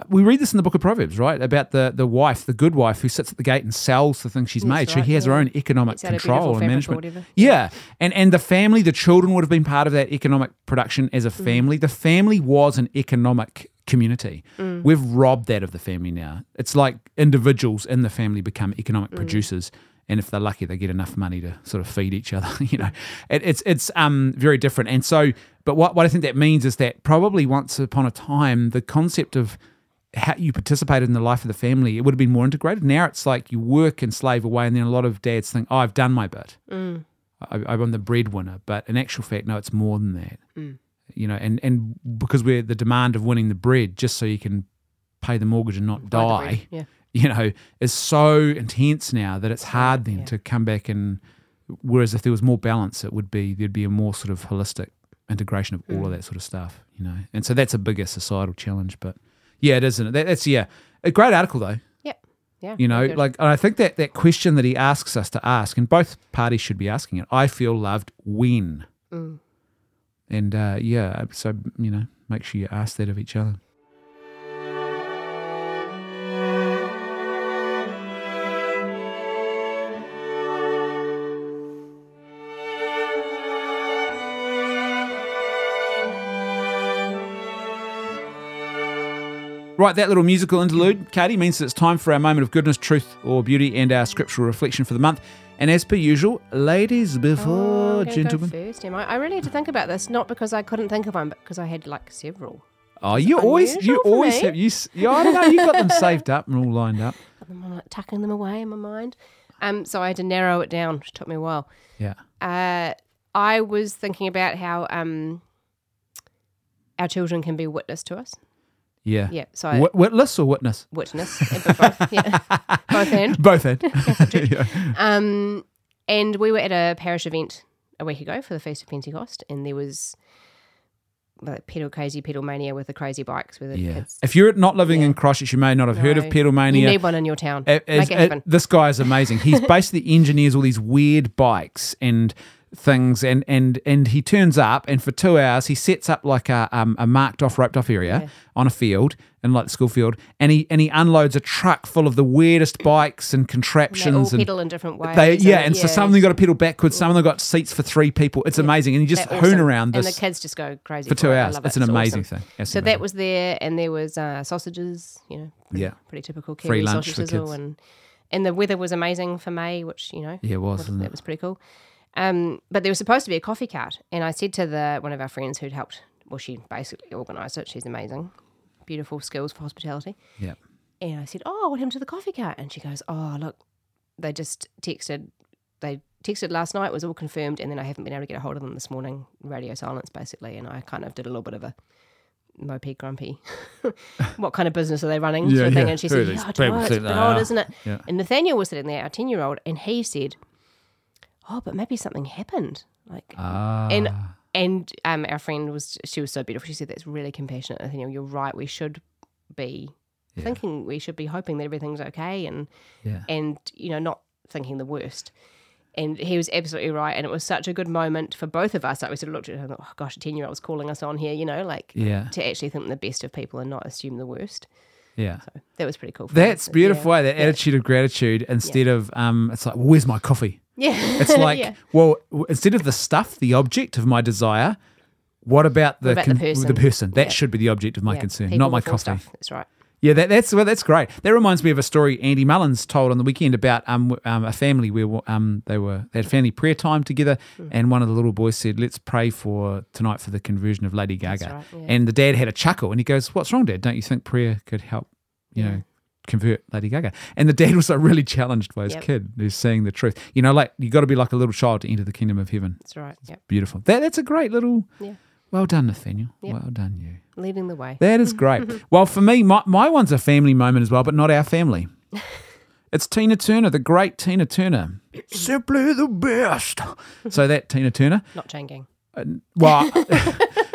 We read this in the book of Proverbs, right? About the, the wife, the good wife who sits at the gate and sells the things she's That's made. right, she has her own economic Gets out a beautiful control and management. Yeah. And and the family, the children would have been part of that economic production as a Mm. family. The family was an economic community. Mm. We've robbed that of the family now. It's like individuals in the family become Mm. economic producers. And if they're lucky, they get enough money to sort of feed each other. You know, it, it's it's um very different. And so, but what what I think that means is that probably once upon a time, the concept of how you participated in the life of the family, it would have been more integrated. Now it's like you work and slave away, and then a lot of dads think, "Oh, I've done my bit. I, I'm the breadwinner." But in actual fact, no, it's more than that. You know, and and because we're the demand of winning the bread just so you can pay the mortgage and not die, Yeah, you know, is so intense now that it's hard then yeah. to come back and. Whereas if there was more balance, it would be there'd be a more sort of holistic integration of all of that sort of stuff, you know. And so that's a bigger societal challenge. But yeah, it isn't? That, that's yeah, a great article though. yeah, yeah. You know, like and I think that that question that he asks us to ask, and both parties should be asking it. I feel loved when, Mm. And uh, yeah, so you know, make sure you ask that of each other. Right, that little musical interlude, Katie, means that it's time for our moment of goodness, truth, or beauty, and our scriptural reflection for the month. And as per usual, ladies Oh, before I'm gentlemen. First, am I? I really had to think about this, not because I couldn't think of one, but because I had like several. Oh, you always, you always me. have you. Yeah, I don't know. You got them saved up and all lined up. I'm like tucking them away in my mind. Um, so I had to narrow it down, which took me a while. Yeah. Uh, I was thinking about how um, our children can be witness to us. Yeah. Yeah, so Wit- witless or witness? witness, both, yeah, both and. Both end. yeah. Um, and we were at a parish event a week ago for the Feast of Pentecost, and there was like pedal crazy pedal mania with the crazy bikes with the Yeah. kids. If you're not living in Christchurch, you may not have heard of No. Pedal You Mania. need one in your town. It- Make it- happen. this guy is amazing. He's basically engineers all these weird bikes and things, and and and he turns up, and for two hours he sets up like a um, a marked off, roped off area Yeah. on a field, in like the school field, and he and he unloads a truck full of the weirdest bikes and And contraptions and. pedal in different ways. They, yeah, and so some of them got to pedal backwards, some of them got seats for three people. It's amazing, and you just they're hoon awesome. around and this the kids just go crazy for two hours. love It's it. an amazing awesome. thing. It's So amazing. that was there, and there was uh, sausages. You know, pretty, Yeah. pretty typical Free lunch for kids. and and the weather was amazing for May, which you know yeah, it was. that it? was pretty cool. Um, but there was supposed to be a coffee cart, and I said to the one of our friends who'd helped. Well, she basically organised it. She's amazing, beautiful skills for hospitality. Yeah. And I said, "Oh, what happened to the coffee cart?" And she goes, "Oh, look, they just texted. They texted last night. It was all confirmed, and then I haven't been able to get a hold of them this morning. Radio silence, basically. And I kind of did a little bit of a mopey grumpy. what kind of business are they running? Yeah, sort of thing. yeah. And she Who said, "Yeah, I don't know. It's a bit odd, isn't it?" Yeah. And Nathaniel was sitting there, our ten-year-old, and he said, "Oh, but maybe something happened." Like, Ah. and and um, our friend was she was so beautiful. She said, "That's really compassionate, Nathaniel. You're right. We should be Yeah. thinking. We should be hoping that everything's okay, and yeah. and you know not thinking the worst." And he was absolutely right, and it was such a good moment for both of us. Like we sort of looked at him, and thought, oh gosh, a ten-year-old's calling us on here, you know, like Yeah. to actually think the best of people and not assume the worst. Yeah. So that was pretty cool. for That's us. beautiful. Yeah. That Yeah. attitude of gratitude instead of um, it's like, well, where's my coffee? Yeah, It's like, yeah. well, instead of the stuff, the object of my desire, what about the about the person? person? That Yeah. should be the object of my Yeah, concern, people not my coffee. Stuff. That's right. Yeah, that, that's well, that's great. That reminds me of a story Andy Mullins told on the weekend about um, um a family where um they were they had family prayer time together, Hmm. and one of the little boys said, "Let's pray for tonight for the conversion of Lady Gaga." right, yeah. And the dad had a chuckle, and he goes, "What's wrong, Dad? Don't you think prayer could help? You know." Convert Lady Gaga, and the dad was like really challenged by his Yep. kid who's seeing the truth. You know, like you got to be like a little child to enter the kingdom of heaven. That's right. Yep. Beautiful. That that's a great little. Yeah. Well done, Nathaniel. Yep. Well done, you. Leading the way. That is great. well, for me, my, my one's a family moment as well, but not our family. It's Tina Turner, the great Tina Turner. Simply the best. So that Tina Turner. Not changing. Uh, well,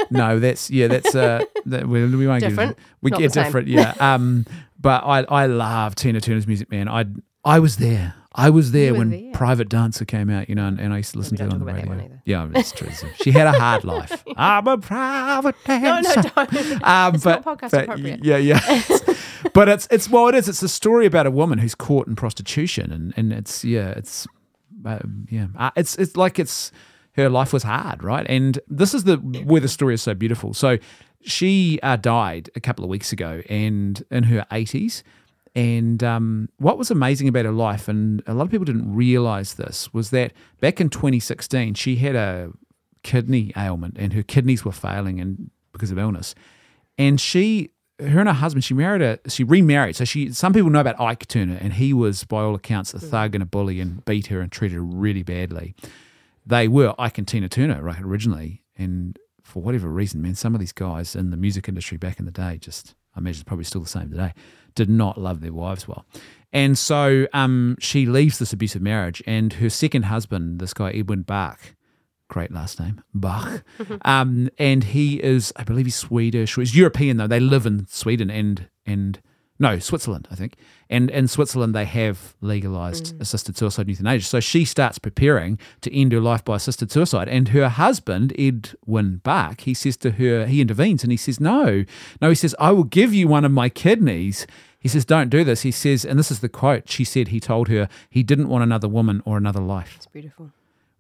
no, that's yeah, that's uh, that, we, we won't Different. get we Not get different, yeah. Um, but I I love Tina Turner's music, man. I I was there. I was there when there. Private Dancer came out, you know, and, and I used to listen to it on the talk about that radio. Yeah, it's true. She had a hard life. I'm a private dancer. no, no, don't. Um, It's but, not podcast but appropriate. Yeah, yeah. but it's it's well, it is. It's a story about a woman who's caught in prostitution, and and it's yeah, it's um, yeah, uh, it's it's like it's her life was hard, right? And this is the where the story is so beautiful. So she uh, died a couple of weeks ago, and in her eighties. And um, what was amazing about her life, and a lot of people didn't realize this, was that back in 2016, she had a kidney ailment, and her kidneys were failing, and because of illness and she her and her husband she married a she remarried so she some people know about ike turner and he was by all accounts a thug and a bully and beat her and treated her really badly they were ike and tina turner right originally and for whatever reason man some of these guys in the music industry back in the day just i imagine it's probably still the same today did not love their wives well and so um, she leaves this abusive marriage and her second husband this guy edwin bach great last name, Bach. um, and he is, I believe he's Swedish. He's European though. They live in Sweden and and no Switzerland, I think. And in Switzerland they have legalized mm. assisted suicide and euthanasia. So she starts preparing to end her life by assisted suicide. And her husband Edwin Bach, he says to her, he intervenes and he says, "No, no." He says, "I will give you one of my kidneys." He says, "Don't do this." He says, and this is the quote. She said he told her he didn't want another woman or another life. It's beautiful.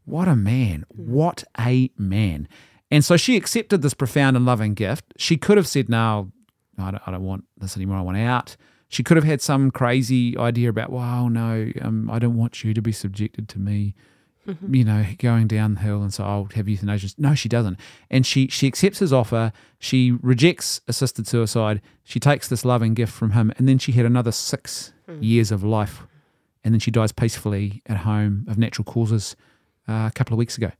What a man. Mm. What a man. And so she accepted this profound and loving gift. She could have said, No, I don't, I don't want this anymore. I want out. She could have had some crazy idea about, well, no, um, I don't want you to be subjected to me. you know, going down the hill and so I'll have euthanasia. No, she doesn't. And she she accepts his offer. She rejects assisted suicide. She takes this loving gift from him, and then she had another six years of life, and then she dies peacefully at home of natural causes uh, a couple of weeks ago.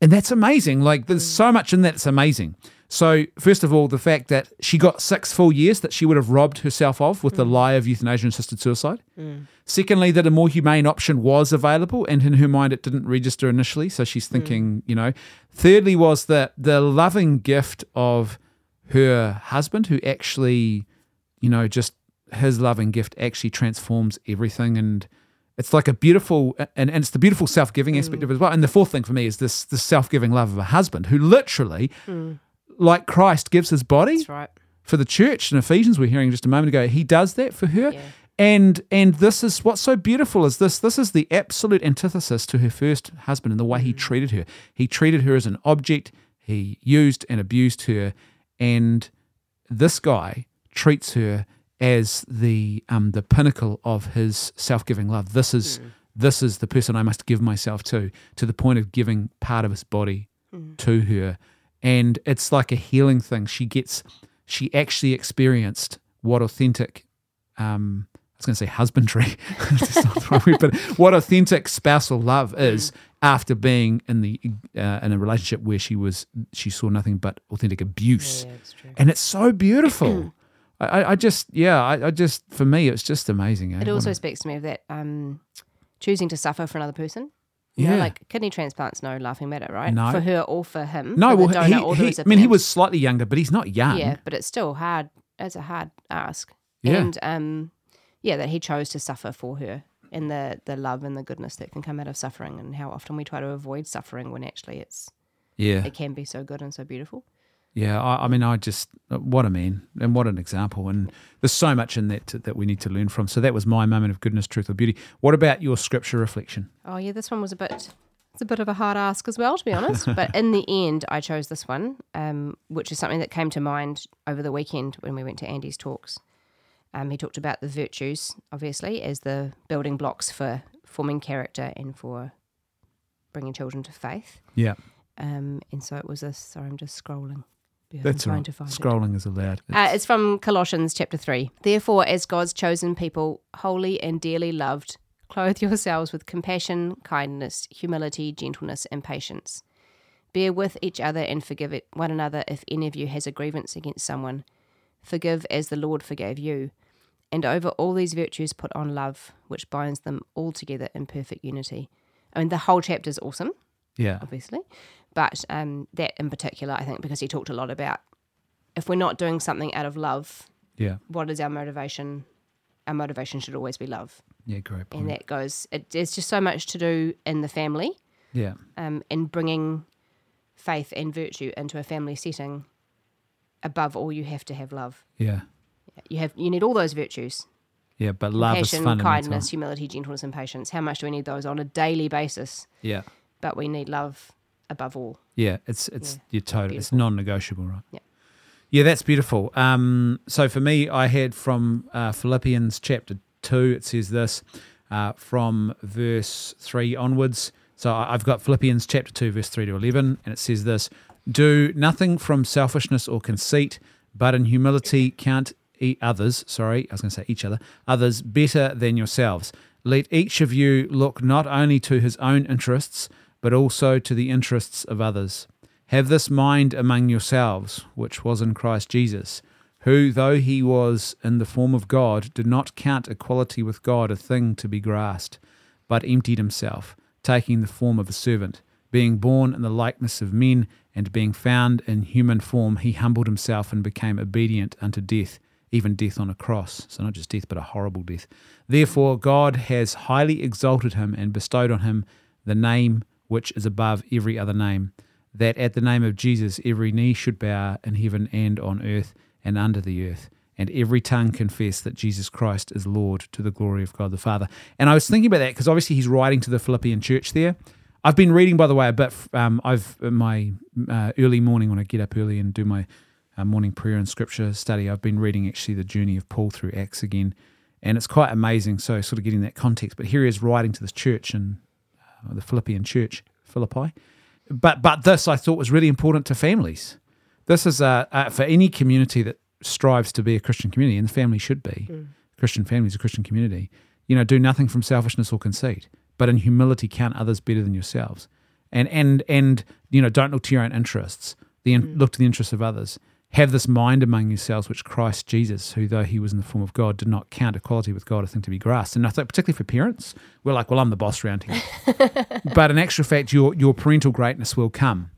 And that's amazing. Like there's so much in that that's amazing. So first of all, the fact that she got six full years that she would have robbed herself of with the mm. lie of euthanasia and assisted suicide. Mm. Secondly, that a more humane option was available, and in her mind, it didn't register initially. So she's mm. thinking, you know. Thirdly, was that the loving gift of her husband, who actually, you know, just his loving gift actually transforms everything, and it's like a beautiful, and, and it's the beautiful self giving aspect of it as well. And the fourth thing for me is this this self giving love of a husband who literally, like Christ, gives his body That's right. for the church. In Ephesians we're hearing just a moment ago he does that for her. Yeah. and and this is what's so beautiful is this this is the absolute antithesis to her first husband in the way he mm. treated her. He treated her as an object. He used and abused her. And this guy treats her as the um the pinnacle of his self-giving love. This is mm. this is the person I must give myself to to the point of giving part of his body mm. to her and it's like a healing thing she gets she actually experienced what authentic um I was going to say husbandry, right word, but what authentic spousal love is after being in the uh, in a relationship where she was she saw nothing but authentic abuse, Yeah, and it's so beautiful. I, I- just yeah, I, I just for me it's just amazing. eh? It also speaks to me of that um, choosing to suffer for another person. You yeah. know, like kidney transplants, no laughing matter, right? No. For her or for him. no, for well, he, he, I mean, he was slightly younger, but he's not young. Yeah, but it's still hard. It's a hard ask. Yeah. And um, yeah, that he chose to suffer for her, and the the love and the goodness that can come out of suffering, and how often we try to avoid suffering when actually it's yeah, it can be so good and so beautiful. Yeah, I, I mean, I just what a man and what an example, and there's so much in that that we need to learn from. So that was my moment of goodness, truth, or beauty. What about your scripture reflection? Oh yeah, this one was a bit. It's a bit of a hard ask as well, to be honest. but in the end, I chose this one, um, which is something that came to mind over the weekend when we went to Andy's talks. Um, he talked about the virtues, obviously, as the building blocks for forming character and for bringing children to faith. Yeah, Um, and so it was this. Sorry, I'm just scrolling. Yeah, that's right. to find. Scrolling is allowed. Uh, it's from Colossians chapter 3. Therefore, as God's chosen people, holy and dearly loved, clothe yourselves with compassion, kindness, humility, gentleness, and patience. Bear with each other and forgive it, one another if any of you has a grievance against someone. Forgive as the Lord forgave you. And over all these virtues, put on love, which binds them all together in perfect unity. I mean, the whole chapter is awesome yeah, obviously. But um, that in particular, I think, because he talked a lot about if we're not doing something out of love, yeah, what is our motivation? Our motivation should always be love. yeah. Great point. And that goes, it, there's just so much to do in the family yeah, um, in bringing faith and virtue into a family setting. Above all, you have to have love. yeah, You have you need all those virtues: yeah. But love is compassion, fundamental. kindness, humility, gentleness, and patience. How much do we need those on a daily basis? Yeah, But we need love above all. yeah. It's it's Yeah. you're total. It's non-negotiable, right? Yeah. Yeah, that's beautiful. Um, so for me, I had from uh, Philippians chapter 2, it says this uh, from verse 3 onwards. So I've got Philippians chapter 2, verse 3 to 11, and it says this Do nothing from selfishness or conceit, but in humility count e- others, sorry, I was going to say each other, others better than yourselves. Let each of you look not only to his own interests, but also to the interests of others. Have this mind among yourselves, which was in Christ Jesus, who, though he was in the form of God, did not count equality with God a thing to be grasped, but emptied himself, taking the form of a servant. Being born in the likeness of men, and being found in human form, he humbled himself and became obedient unto death, even death on a cross. So, not just death, but a horrible death. Therefore, God has highly exalted him and bestowed on him the name which is above every other name, that at the name of Jesus every knee should bow in heaven and on earth and under the earth, and every tongue confess that Jesus Christ is Lord to the glory of God the Father. And I was thinking about that because obviously he's writing to the Philippian church there. I've been reading, by the way, a bit. Um, I've my uh, early morning when I get up early and do my uh, morning prayer and scripture study. I've been reading actually the journey of Paul through Acts again, and it's quite amazing. So, sort of getting that context. But here he is writing to this church in the Philippian church, Philippi. But but this I thought was really important to families. This is uh, uh, for any community that strives to be a Christian community, and the family should be. Christian families, a Christian community. You know, do nothing from selfishness or conceit, but in humility count others better than yourselves. And and and you know, don't look to your own interests. The look to the interests of others. Have this mind among yourselves, which Christ Jesus, who though he was in the form of God, did not count equality with God a thing to be grasped. And I think, particularly for parents, we're like, well, I'm the boss around here. but in actual fact, your your parental greatness will come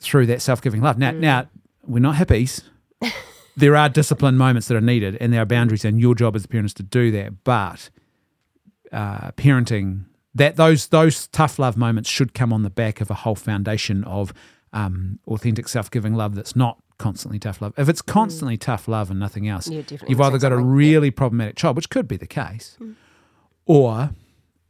through that self giving love. Now, now we're not hippies. there are discipline moments that are needed, and there are boundaries, and your job as a parent is to do that. But uh, parenting that those those tough love moments should come on the back of a whole foundation of um, authentic self giving love that's not constantly tough love. If it's constantly tough love and nothing else, you've either got a really problematic child, which could be the case, or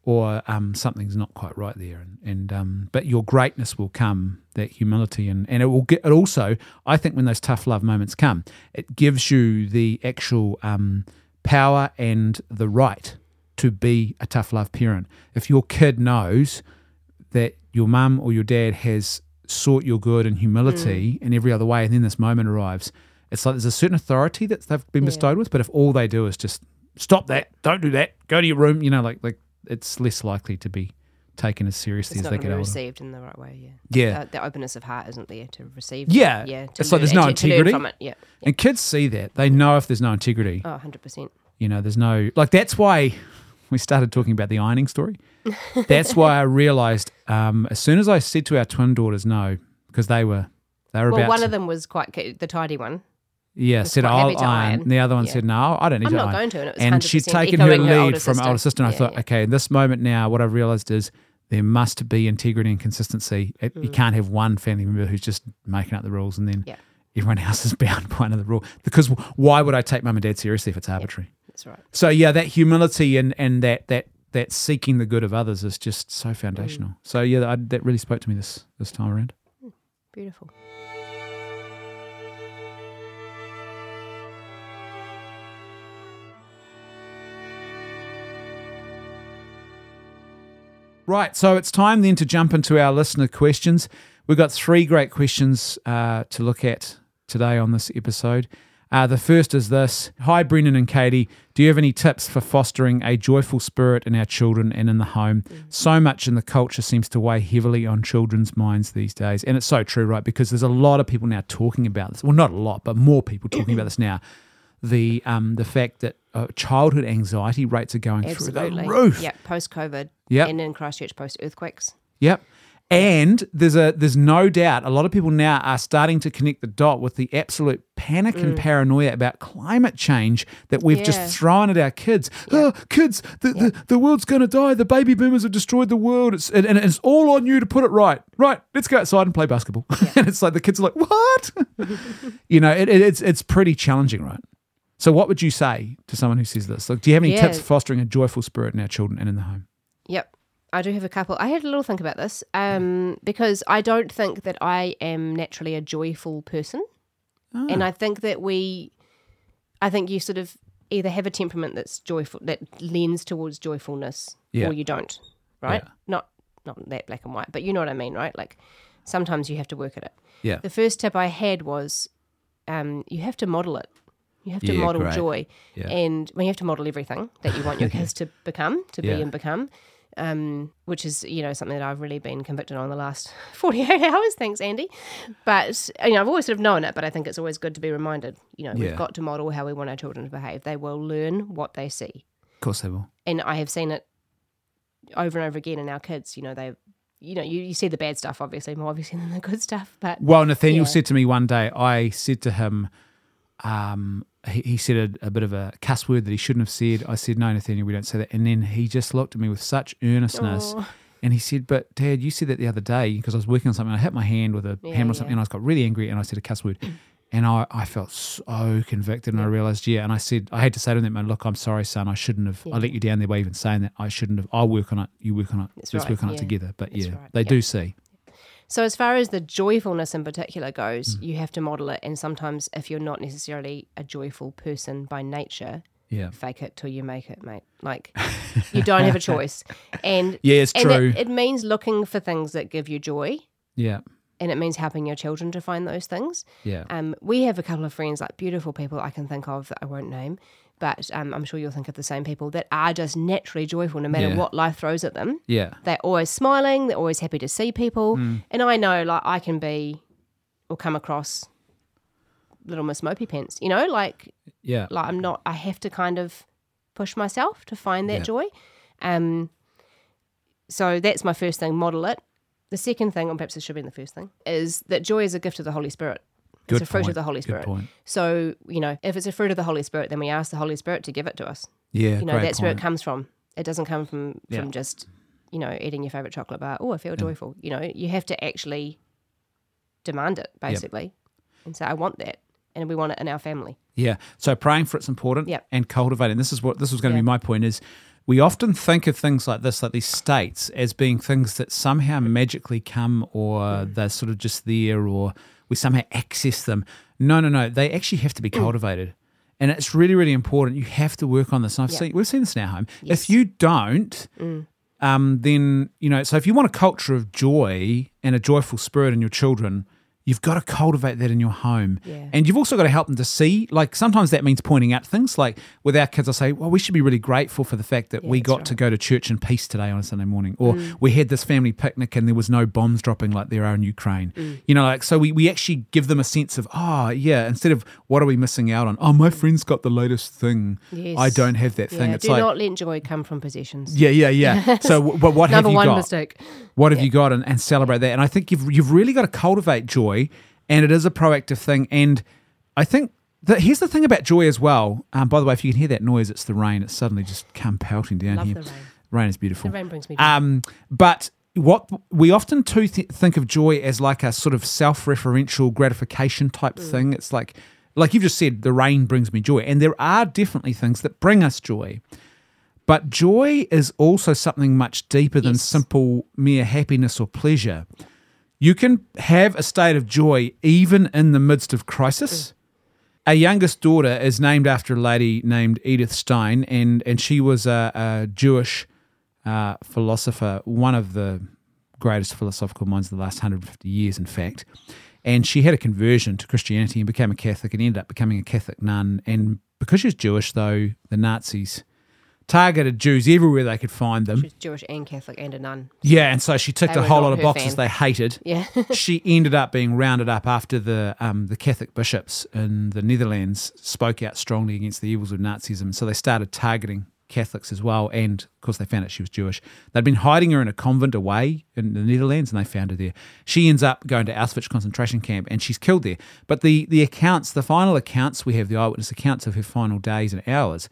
or um, something's not quite right there. And, and um, but your greatness will come, that humility, and, and it will get. It also, I think, when those tough love moments come, it gives you the actual um, power and the right to be a tough love parent. If your kid knows that your mum or your dad has sought your good and humility in every other way, and then this moment arrives, it's like there's a certain authority that they've been Yeah. bestowed with. But if all they do is just stop that, don't do that, go to your room, you know, like like it's less likely to be taken as seriously It's as not they get older. received in the right way. Yeah. Yeah. Uh, the openness of heart isn't there to receive. Yeah. Yeah. It's like there's no and to- to learn integrity. from it. Yeah. yeah. And kids see that. They know if there's no integrity. Oh, 100 percent. You know, there's no like that's why we started talking about the ironing story. That's why I realized um, as soon as I said to our twin daughters no, because they were they were Well, about one to- of them was quite the tidy one. yeah said I'll iron. And the other one Yeah. said no, I don't need I'm to not iron. going to, and and she'd taken her her lead older from sister. older sister. And I thought, yeah. okay, in this moment now, what I've realized is there must be integrity and consistency. It, You can't have one family member who's just making up the rules and then Mm. Yeah. everyone else is bound by another rule. Because why would I take mum and dad seriously if it's arbitrary? That's right. So yeah, that humility and and that that that seeking the good of others is just so foundational. So yeah, I, that really spoke to me this this time around. Beautiful. Right, so it's time then to jump into our listener questions. We've got three great questions uh, to look at today on this episode. Uh, the first is this Hi, Brendan and Katie. Do you have any tips for fostering a joyful spirit in our children and in the home? So much in the culture seems to weigh heavily on children's minds these days. And it's so true, right? Because there's a lot of people now talking about this. Well, not a lot, but more people talking about this now. The um, the fact that uh, childhood anxiety rates are going Absolutely. through the roof. Yeah. Post COVID. Yep. And in Christchurch post earthquakes. Yep. And there's a there's no doubt a lot of people now are starting to connect the dot with the absolute panic and paranoia about climate change that we've Mm. Yeah. just thrown at our kids. Oh, kids, the, the, the world's going to die. The baby boomers have destroyed the world. It's, and, and it's all on you to put it right. Right, let's go outside and play basketball. and it's like the kids are like, what? you know, it, it, it's it's pretty challenging, right? So, what would you say to someone who says this? Like, do you have any Yeah. tips for fostering a joyful spirit in our children and in the home? Yep. I do have a couple. I had a little think about this um, because I don't think that I am naturally a joyful person. Ah. And I think that we, I think you sort of either have a temperament that's joyful, that leans towards joyfulness, Yeah. or you don't, right? Yeah. Not not that black and white, but you know what I mean, right? Like sometimes you have to work at it. Yeah. The first tip I had was um, you have to model it. You have to Yeah, model great. joy, and well, you have to model everything that you want your kids to become, to be and become. Um, which is you know something that I've really been convicted on the last forty eight hours. Thanks, Andy. But you know I've always sort of known it, but I think it's always good to be reminded. You know Yeah. we've got to model how we want our children to behave. They will learn what they see, Of course they will. and I have seen it over and over again in our kids. You know they, you know you, you see the bad stuff obviously more obviously than the good stuff, but Well, Nathaniel Yeah. said to me one day, I said to him, um, he, he said a, a bit of a cuss word that he shouldn't have said. I said, No, Nathaniel, we don't say that. And then he just looked at me with such earnestness. Oh. And he said, But Dad, you said that the other day because I was working on something. I hit my hand with a Yeah, hammer or something yeah. and I got really angry and I said a cuss word. And I, I felt so convicted and I realized, yeah. And I said, I had to say to him, Look, I'm sorry, son. I shouldn't have. I let you down there by even saying that. I shouldn't have. I'll work on it. You work on it. That's Let's right, work on it together. But That's yeah, right, they yeah. do see. So as far as the joyfulness in particular goes, Mm. you have to model it. And sometimes, if you're not necessarily a joyful person by nature, Yeah. fake it till you make it, mate. Like you don't have a choice. And Yeah, it's and true. It, it means looking for things that give you joy, Yeah. and it means helping your children to find those things. Yeah. Um, we have a couple of friends, like beautiful people I can think of that I won't name, but um, I'm sure you'll think of the same people that are just naturally joyful no matter Yeah. what life throws at them. Yeah. They're always smiling, they're always happy to see people. Mm. And I know, like, I can be or come across little Miss Mopey Pants, you know, like, Yeah. like I'm not, I have to kind of push myself to find that Yeah. joy. Um, so that's my first thing, model it. The second thing, or perhaps it should be the first thing, is that joy is a gift of the Holy Spirit. Good it's a fruit point. of the Holy Good Spirit. point. So, you know, if it's a fruit of the Holy Spirit, then we ask the Holy Spirit to give it to us. Yeah. You know, that's where it comes from. It doesn't come from Yeah. from just, you know, eating your favorite chocolate bar. Oh, I feel joyful. You know, you have to actually demand it, basically, and say, I want that. And we want it in our family. Yeah. So praying for it's important Yep. and cultivating. This is what this was going to Yeah. be my point is we often think of things like this, like these states, as being things that somehow magically come or Mm. they're sort of just there or we somehow access them. No, no, no. They actually have to be cultivated. And it's really, really important. You have to work on this. And I've Yep. seen we've seen this in our home. Yes. If you don't, um, then you know. So if you want a culture of joy and a joyful spirit in your children, you've got to cultivate that in your home. Yeah. And you've also got to help them to see. Like sometimes that means pointing out things. Like with our kids, I say, "Well, we should be really grateful for the fact that Yeah, we got right. to go to church in peace today on a Sunday morning, or Mm. we had this family picnic and there was no bombs dropping like there are in Ukraine." Mm. You know, like so we we actually give them a sense of, "Oh, yeah." Instead of what are we missing out on? Oh, my friend's got the latest thing. Yes. I don't have that thing. It's do like, not let joy come from possessions. yeah, yeah, yeah. So, but what have Number you one got? mistake. What have you got, and, and celebrate that. And I think you've you've really got to cultivate joy, and it is a proactive thing. And I think that here's the thing about joy as well. Um, by the way, if you can hear that noise, it's the rain. It's suddenly just come pelting down Love here. the rain. Rain is beautiful. The rain brings me joy. Um, but what we often too th- think of joy as like a sort of self-referential gratification type Mm. thing. It's like, like you've just said, the rain brings me joy, and there are definitely things that bring us joy. But joy is also something much deeper than Yes. simple mere happiness or pleasure. You can have a state of joy even in the midst of crisis. Our youngest daughter is named after a lady named Edith Stein, and, and she was a, a Jewish uh, philosopher, one of the greatest philosophical minds of the last 150 years, in fact. And she had a conversion to Christianity and became a Catholic and ended up becoming a Catholic nun. And because she was Jewish, though, the Nazis targeted Jews everywhere they could find them. She's Jewish and Catholic and a nun. Yeah, and so she ticked They a were whole not lot of her boxes fan. they hated. Yeah. she ended up being rounded up after the um, the Catholic bishops in the Netherlands spoke out strongly against the evils of Nazism. So they started targeting Catholics as well, and of course they found out she was Jewish. They'd been hiding her in a convent away in the Netherlands, and they found her there. She ends up going to Auschwitz concentration camp, and she's killed there. But the the accounts, the final accounts we have, the eyewitness accounts of her final days and hours,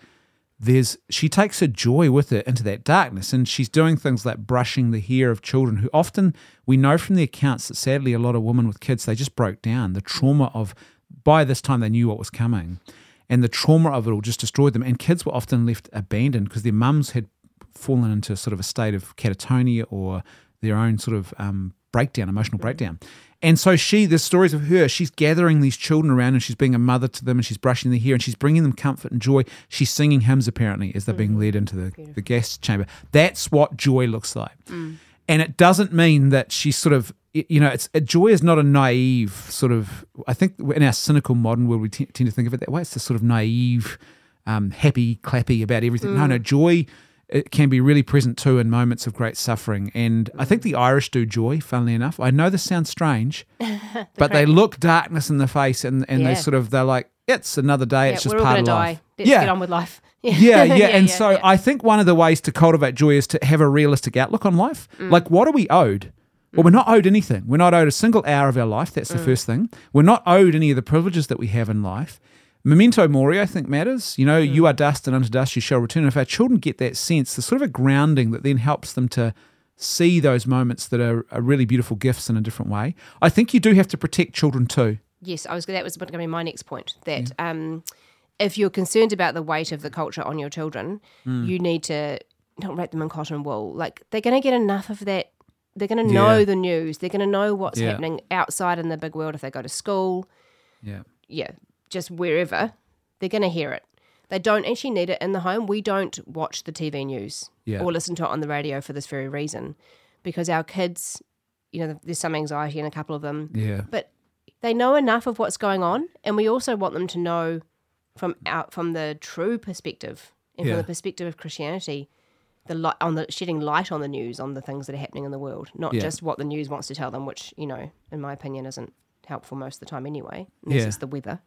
there's she takes her joy with her into that darkness and she's doing things like brushing the hair of children who often we know from the accounts that sadly a lot of women with kids they just broke down. The trauma of by this time they knew what was coming and the trauma of it all just destroyed them and kids were often left abandoned because their mums had fallen into sort of a state of catatonia or their own sort of um, breakdown emotional breakdown and so she, there's stories of her. She's gathering these children around and she's being a mother to them and she's brushing their hair and she's bringing them comfort and joy. She's singing hymns apparently as they're being mm. led into the, the gas chamber. That's what joy looks like. Mm. And it doesn't mean that she's sort of, you know, it's joy is not a naive sort of, I think in our cynical modern world, we t- tend to think of it that way. It's this sort of naive, um, happy, clappy about everything. No, no, mm. joy it can be really present too in moments of great suffering. And I think the Irish do joy, funnily enough. I know this sounds strange, but they look darkness in the face and, and they sort of, they're like, it's another day, yeah it's just part of to life. Let's yeah. get on with life. Yeah. yeah, yeah, and so yeah. I think one of the ways to cultivate joy is to have a realistic outlook on life. Mm. Like, what are we owed? Well, we're not owed anything. We're not owed a single hour of our life. That's Mm. the first thing. We're not owed any of the privileges that we have in life. Memento mori, I think, matters. You know, Mm. you are dust, and unto dust you shall return. And if our children get that sense, there's sort of a grounding that then helps them to see those moments that are, are really beautiful gifts in a different way. I think you do have to protect children too. Yes, I was. That was going to be my next point. That um, if you're concerned about the weight of the culture on your children, Mm. you need to not wrap them in cotton wool. Like they're going to get enough of that. They're going to know Yeah. the news. They're going to know what's Yeah. happening outside in the big world if they go to school. Yeah. Yeah, just wherever they're going to hear it. They don't actually need it in the home. We don't watch the TV news Yeah. or listen to it on the radio for this very reason, because our kids, you know, there's some anxiety in a couple of them, Yeah. but they know enough of what's going on, and we also want them to know from out from the true perspective and Yeah. from the perspective of Christianity, the light on the shedding light on the news on the things that are happening in the world, not Yeah. just what the news wants to tell them, which you know, in my opinion, isn't helpful most of the time anyway. Unless Yeah. it's the weather.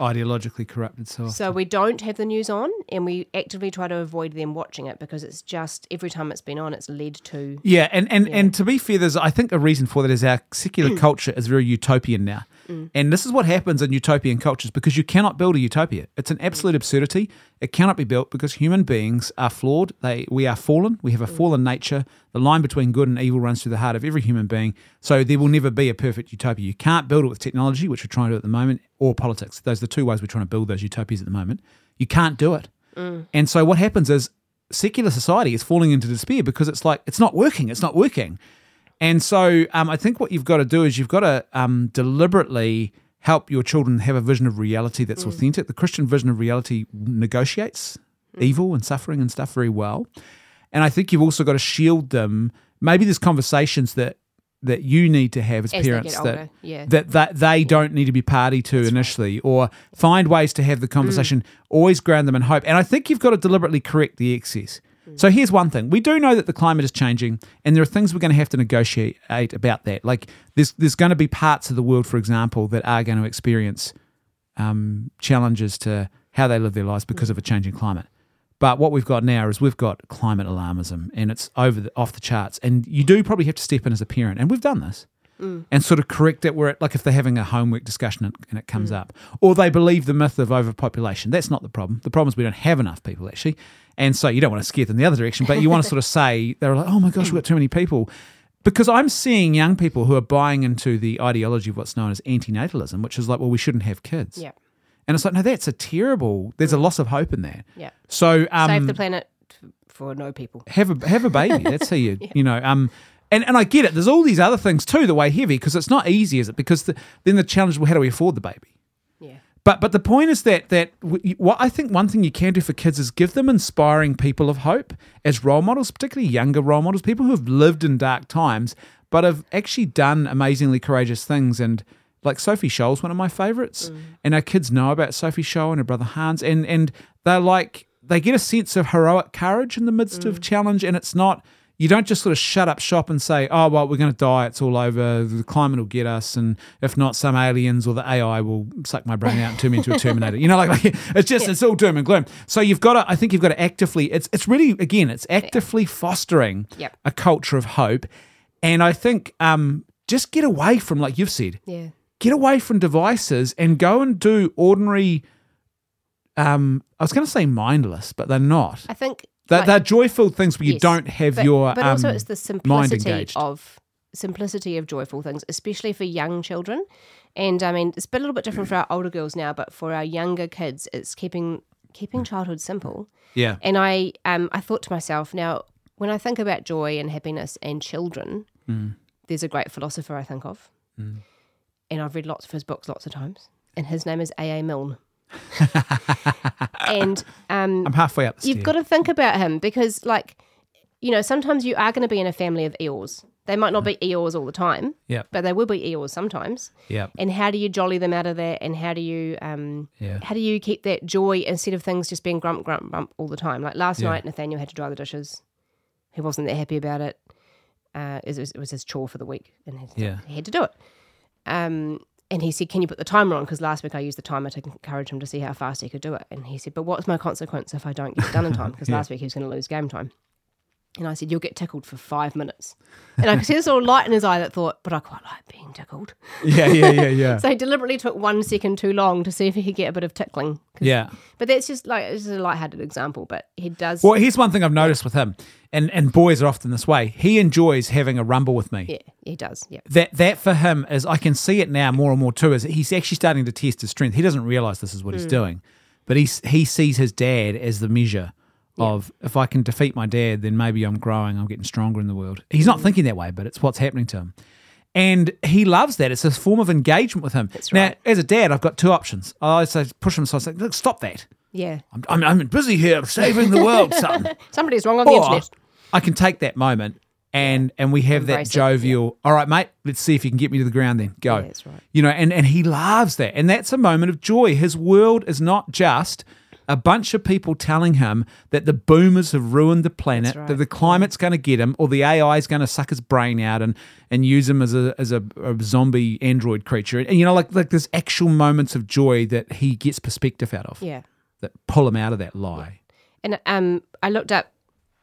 Ideologically corrupted. So, So we don't have the news on, and we actively try to avoid them watching it because it's just every time it's been on, it's led to Yeah, and, and, and to be fair, there's I think a reason for that is our secular mm. culture is very utopian now. Mm. And this is what happens in utopian cultures because you cannot build a utopia. It's an mm. absolute absurdity. It cannot be built because human beings are flawed. They we are fallen. We have a fallen nature. The line between good and evil runs through the heart of every human being. So there will never be a perfect utopia. You can't build it with technology, which we're trying to do at the moment, or politics. Those are the two ways we're trying to build those utopias at the moment. You can't do it. And so what happens is secular society is falling into despair because it's like it's not working. It's not working. And so um, I think what you've got to do is you've got to um, deliberately help your children have a vision of reality that's authentic. The Christian vision of reality negotiates evil and suffering and stuff very well. And I think you've also got to shield them. Maybe there's conversations that that you need to have as, As parents that, yeah. that that they don't need to be party to initially, or find ways to have the conversation. Always ground them in hope, and I think you've got to deliberately correct the excess. So here's one thing: we do know that the climate is changing, and there are things we're going to have to negotiate about that. Like there's there's going to be parts of the world, for example, that are going to experience um, challenges to how they live their lives because of a changing climate. But what we've got now is we've got climate alarmism, and it's over the, off the charts. And you do probably have to step in as a parent, and we've done this, mm. and sort of correct it where, it, like, if they're having a homework discussion and, and it comes mm. up, or they believe the myth of overpopulation. That's not the problem. The problem is we don't have enough people actually, and so you don't want to scare them the other direction, but you want to sort of say they're like, oh my gosh, we've got too many people. Because I'm seeing young people who are buying into the ideology of what's known as antinatalism, which is like, well, we shouldn't have kids. yeah, And it's like, no, that's a terrible. There's a loss of hope in that. yeah. So um, Save the planet for no people. have a have a baby. That's how you you know. Um, and and I get it. There's all these other things too that weigh heavy because it's not easy, is it? Because the, then the challenge, well, how do we afford the baby? Yeah, But but the point is that that what I think one thing you can do for kids is give them inspiring people of hope as role models, particularly younger role models, people who have lived in dark times but have actually done amazingly courageous things. And like Sophie Scholl's one of my favorites, and our kids know about Sophie Scholl and her brother Hans, and and they're like they get a sense of heroic courage in the midst of challenge, and it's not. You don't just sort of shut up shop and say, "Oh well, we're going to die. It's all over. The climate will get us, and if not, some aliens or the AI will suck my brain out and turn me into a Terminator." You know, like, like it's just it's all doom and gloom. So you've got to. I think you've got to actively. It's it's really again, it's actively fostering Yep. a culture of hope, and I think um, just get away from like you've said, yeah, get away from devices and go and do ordinary. Um, I was going to say mindless, but they're not. I think They're, like- they're joyful things where you Yes, don't have but, your but also um, it's the simplicity of simplicity of joyful things, especially for young children. And I mean, it's a little bit different for our older girls now, but for our younger kids, it's keeping keeping childhood simple. yeah, And I um I thought to myself, now when I think about joy and happiness and children, Mm. there's a great philosopher I think of, and I've read lots of his books lots of times, and his name is A. A. Milne. and um, I'm halfway up the You've got to think about him because, like, you know, sometimes you are going to be in a family of eels. They might not be Eeyores all the time, yeah, but they will be Eeyores sometimes. yeah, And how do you jolly them out of that? And how do you, um, yeah, how do you keep that joy instead of things just being grump, grump, grump all the time? Like last Yeah. night, Nathaniel had to dry the dishes. He wasn't that happy about it. Uh, it, was, it was his chore for the week, and he, Yeah. he had to do it. Um, and he said, "Can you put the timer on?" Because last week I used the timer to encourage him to see how fast he could do it. And he said, "But what's my consequence if I don't get it done in time?" Because Yeah. last week he was going to lose game time. And I said, "You'll get tickled for five minutes." And I could see this little light in his eye that thought, "But I quite like being tickled." yeah, yeah, yeah, yeah, So he deliberately took one second too long to see if he could get a bit of tickling. yeah. But that's just like it's just a lighthearted example. But he does. Well, here's one thing I've noticed with him, and and boys are often this way. He enjoys having a rumble with me. yeah, he does. Yeah. That that for him is I can see it now more and more too. Is he's actually starting to test his strength. He doesn't realize this is what Hmm. he's doing, but he he sees his dad as the measure of if I can defeat my dad, then maybe I'm growing. I'm getting stronger in the world. He's not mm. thinking that way, but it's what's happening to him. And he loves that. It's a form of engagement with him. That's Now, right. as a dad, I've got two options. I say push him aside, say, look, stop that. Yeah. I'm, I'm, I'm busy here saving the world, son. Somebody's wrong on the internet. I can take that moment and and we have Embrace that jovial. All right, mate. Let's see if you can get me to the ground. Then go. Yeah, that's right. You know, and and he loves that, and that's a moment of joy. His world is not just a bunch of people telling him that the boomers have ruined the planet, right. that the climate's going to get him, or the AI is going to suck his brain out and and use him as a as a, a zombie android creature. And you know, like like there's actual moments of joy that he gets perspective out of Yeah. that pull him out of that lie. And um, I looked up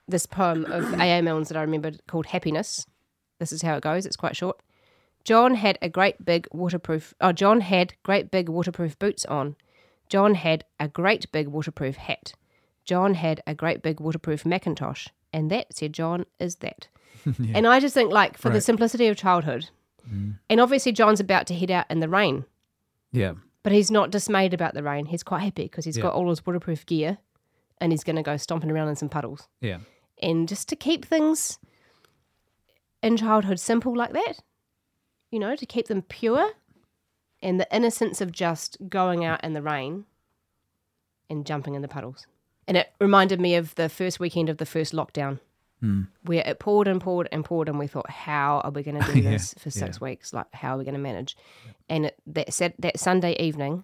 this poem of A.A. Milne's that I remembered called Happiness. This is how it goes. It's quite short. John had a great big waterproof. Oh, John had great big waterproof boots on. John had a great big waterproof hat. John had a great big waterproof Macintosh. And that, said John, is that. And I just think, like, for the simplicity of childhood, mm. and obviously John's about to head out in the rain, Yeah. but he's not dismayed about the rain. He's quite happy because he's Yeah. got all his waterproof gear and he's going to go stomping around in some puddles Yeah. and just to keep things in childhood simple like that, you know, to keep them pure and the innocence of just going out in the rain and jumping in the puddles. And it reminded me of the first weekend of the first lockdown. Hmm. Where it poured and poured and poured, and we thought, "How are we going to do Yeah, this for six weeks? Like, how are we going to manage?" And it, that said, that Sunday evening,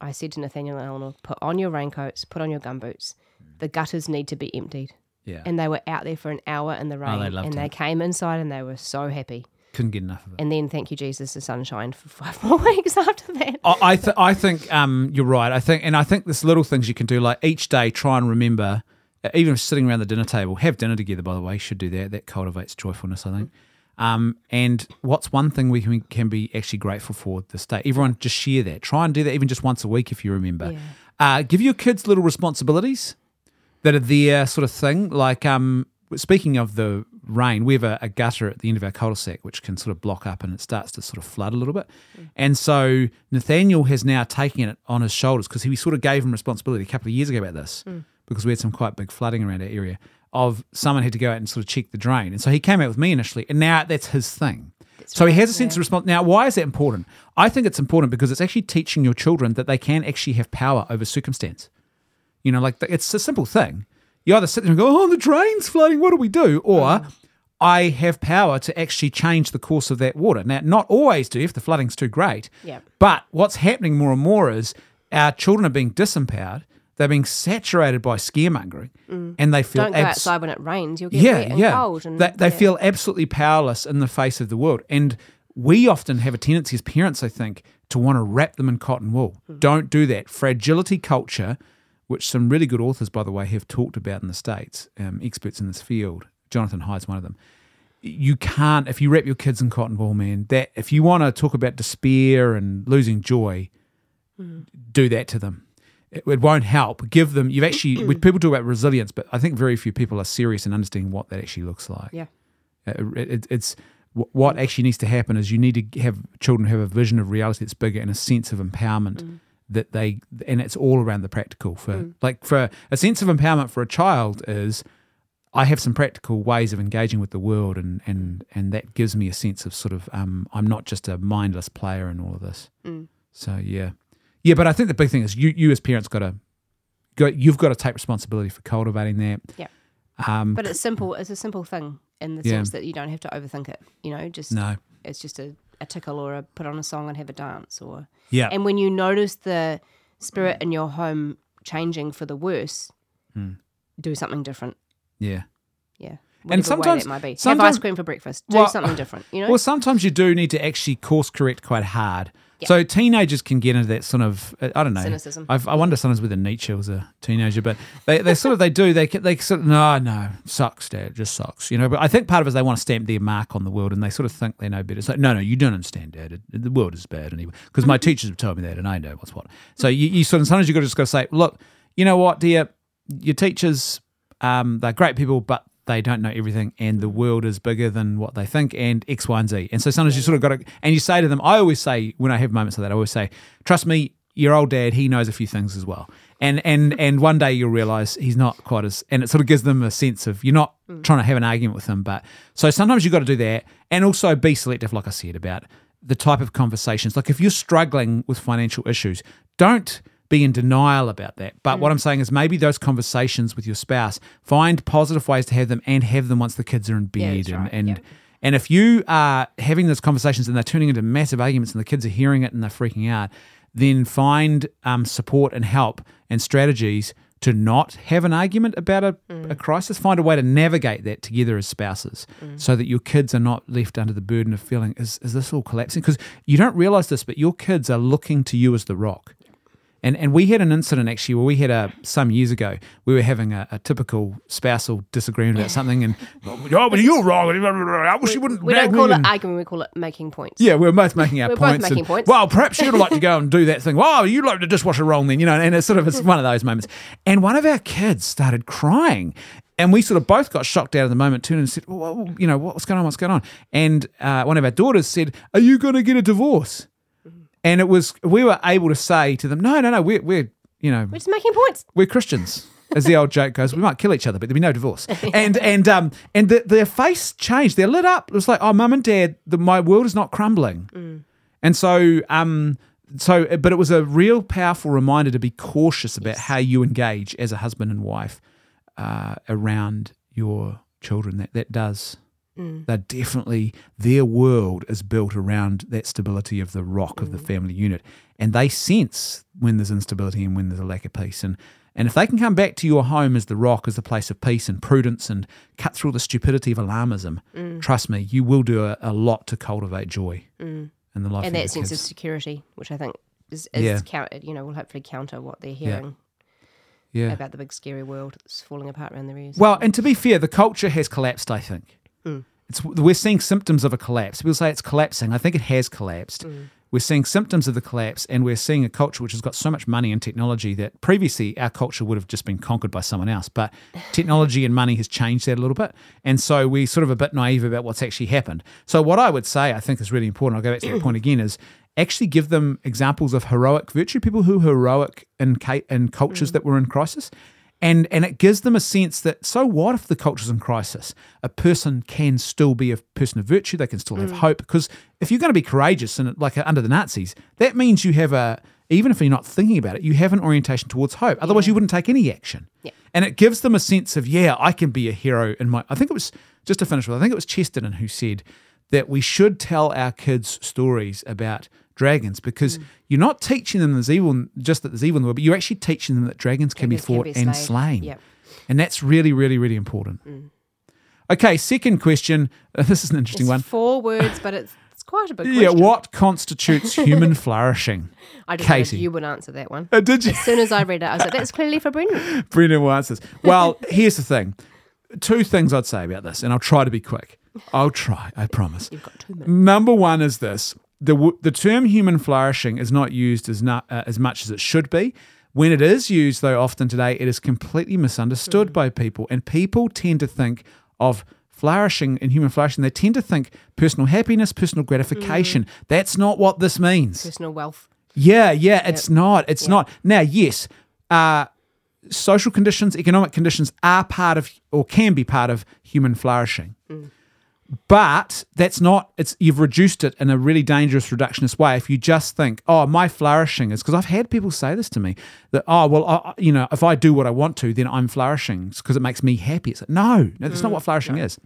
I said to Nathaniel and Eleanor, "Put on your raincoats, put on your gumboots. The gutters need to be emptied." Yeah. and they were out there for an hour in the rain Oh, they and they came inside and they were so happy Couldn't get enough of it. and then thank you jesus the sunshine for five more weeks after that I I, th- I think um, you're right. I think, and I think there's little things you can do, like each day, try and remember, uh, even sitting around the dinner table, have dinner together. By the way, you should do that. That cultivates joyfulness, I think. Um, and what's one thing we can, can be actually grateful for this day? Everyone, just share that. Try and do that even just once a week if you remember. Yeah. Uh, give your kids little responsibilities that are their sort of thing. Like, um, speaking of the rain, we have a, a gutter at the end of our cul-de-sac which can sort of block up and it starts to sort of flood a little bit. Mm. And so Nathaniel has now taken it on his shoulders because he sort of gave him responsibility a couple of years ago about this mm. because we had some quite big flooding around our area of someone had to go out and sort of check the drain. And so he came out with me initially and now that's his thing. so he has a sense yeah. of response. Now, why is that important? I think it's important because it's actually teaching your children that they can actually have power over circumstance. You know, like it's a simple thing. You either sit there and go, "Oh, the drain's flooding. What do we do?" Or mm. I have power to actually change the course of that water. Now, not always do if the flooding's too great. Yeah. But what's happening more and more is our children are being disempowered. They're being saturated by scaremongering, and they feel don't go abs- outside when it rains you'll get yeah, wet and yeah. cold and they they yeah. feel absolutely powerless in the face of the world. And we often have a tendency as parents, I think, to want to wrap them in cotton wool. Hmm. Don't do that. Fragility culture, which some really good authors, by the way, have talked about in the States, um, experts in this field. Jonathan Haidt's one of them. You can't, if you wrap your kids in cotton wool, man, that if you want to talk about despair and losing joy, Hmm. do that to them. It, it won't help. Give them, you've actually, people talk about resilience, but I think very few people are serious in understanding what that actually looks like. yeah Uh, It, it, it's what actually needs to happen is you need to have children have a vision of reality that's bigger and a sense of empowerment Mm. that they, and it's all around the practical. For like for a sense of empowerment for a child is, I have some practical ways of engaging with the world, and and and that gives me a sense of sort of um, I'm not just a mindless player in all of this. Mm. So yeah, yeah. But I think the big thing is you you as parents got to go. You've got to take responsibility for cultivating that. Yeah. Um, but it's simple it's a simple thing in the Yeah. sense that you don't have to overthink it you know just no. it's just a, a tickle or a put on a song and have a dance or Yeah. and when you notice the spirit in your home changing for the worse Hmm. do something different yeah. yeah And Whatever sometimes- way that might be have ice cream for breakfast do Well- something different you know Well, sometimes you do need to actually course correct quite hard. So teenagers can get into that sort of uh, I don't know Cynicism. I've, I wonder sometimes whether Nietzsche was a teenager, but they, they sort of they do they they sort of no no sucks dad just sucks you know. But I think part of it is they want to stamp their mark on the world and they sort of think they know better. It's like no no you don't understand dad It- the world is bad anyway because my teachers have told me that and I know what's what. So you, you sort of sometimes you've got to just got to say look you know what dear your teachers um, they're great people but they don't know everything and the world is bigger than what they think and X, Y, and Z. And so sometimes you sort of got to, and you say to them, I always say, when I have moments like that, I always say, trust me, your old dad, he knows a few things as well. And and and one day you'll realize he's not quite as, and it sort of gives them a sense of you're not trying to have an argument with him. But so sometimes you've got to do that and also be selective, like I said, about the type of conversations. Like if you're struggling with financial issues, don't be in denial about that. But what I'm saying is maybe those conversations with your spouse, find positive ways to have them and have them once the kids are in bed. Yeah, that's and right, and, yeah. and if you are having those conversations and they're turning into massive arguments and the kids are hearing it and they're freaking out, then find um, support and help and strategies to not have an argument about a, Mm. a crisis. Find a way to navigate that together as spouses Mm. so that your kids are not left under the burden of feeling, is, is this all collapsing? Because you don't realize this, but your kids are looking to you as the rock. And, and we had an incident actually where we had a some years ago we were having a, a typical spousal disagreement about something and oh but you're wrong I wish you wouldn't We don't call it and- arguing, we call it making points. yeah, we we're both making our We're both making and, points. Well, perhaps you'd like to go and do that thing. Well, you like the dishwasher wrong then, you know, and it's sort of it's one of those moments. And one of our kids started crying. And we sort of both got shocked out of the moment, turned and said, well, well, you know, what's going on? What's going on? And uh, one of our daughters said, Are you going to get a divorce? And it was, we were able to say to them, No, no, no, we're, we're you know, We're just making points. we're Christians. As the old joke goes, we might kill each other, but there'll be no divorce. And and um and the, their face changed. They're lit up. It was like, oh, mum and dad, the, my world is not crumbling. And so um so but it was a real powerful reminder to be cautious about how you engage as a husband and wife uh, around your children. That that does. Mm. They're definitely their world is built around that stability of the rock of the mm. family unit, and they sense when there's instability and when there's a lack of peace. And and if they can come back to your home as the rock, as the place of peace and prudence, and cut through the stupidity of alarmism, mm. trust me, you will do a, a lot to cultivate joy in the life and that sense of security, which I think is, is Yeah. counter, you know, will hopefully counter what they're hearing Yeah. about the big scary world that's falling apart around their ears. Well, and to be fair, the culture has collapsed. I think Mm. It's we're seeing symptoms of a collapse. People say it's collapsing. I think it has collapsed. Mm. We're seeing symptoms of the collapse, and we're seeing a culture which has got so much money and technology that previously our culture would have just been conquered by someone else. But technology and money has changed that a little bit, and so we're sort of a bit naive about what's actually happened. So what I would say, I think, is really important. I'll go back to that point again. Is actually give them examples of heroic virtue, people who are heroic in in cultures that were in crisis. And and it gives them a sense that so what if the culture's in crisis? A person can still be a person of virtue. They can still have mm. hope because if you're going to be courageous and like uh, under the Nazis, that means you have a even if you're not thinking about it, you have an orientation towards hope. Otherwise, you wouldn't take any action. Yeah. And it gives them a sense of yeah, I can be a hero in my. I think it was just to finish with. I think it was Chesterton who said that we should tell our kids stories about dragons because Mm. you're not teaching them there's evil, just that there's evil in the world, but you're actually teaching them that dragons can be Dragons can fought be and slain. Yep. And that's really, really, really important. Mm. Okay, second question. Uh, this is an interesting it's one. four words, but it's it's quite a big Yeah, what constitutes human flourishing? I just Katie. you would answer that one. Uh, did you? As soon as I read it, I was like, "That's clearly for Brendan." Brendan will answer this. Well, here's the thing. Two things I'd say about this, and I'll try to be quick. I'll try, I promise. You've got two minutes. Number one is this: the w- the term human flourishing is not used as not, uh, as much as it should be. When it is used, though, often today, it is completely misunderstood by people, and people tend to think of flourishing and human flourishing. They tend to think personal happiness, personal gratification. That's not what this means. Personal wealth. Yeah, yeah, it's not. It's not. Now, yes, uh, social conditions, economic conditions are part of or can be part of human flourishing. But that's not. It's you've reduced it in a really dangerous reductionist way. If you just think, "Oh, my flourishing is," because I've had people say this to me that, "Oh, well, I, you know, if I do what I want to, then I'm flourishing because it makes me happy." It's like, no, no, that's not what mm, flourishing is.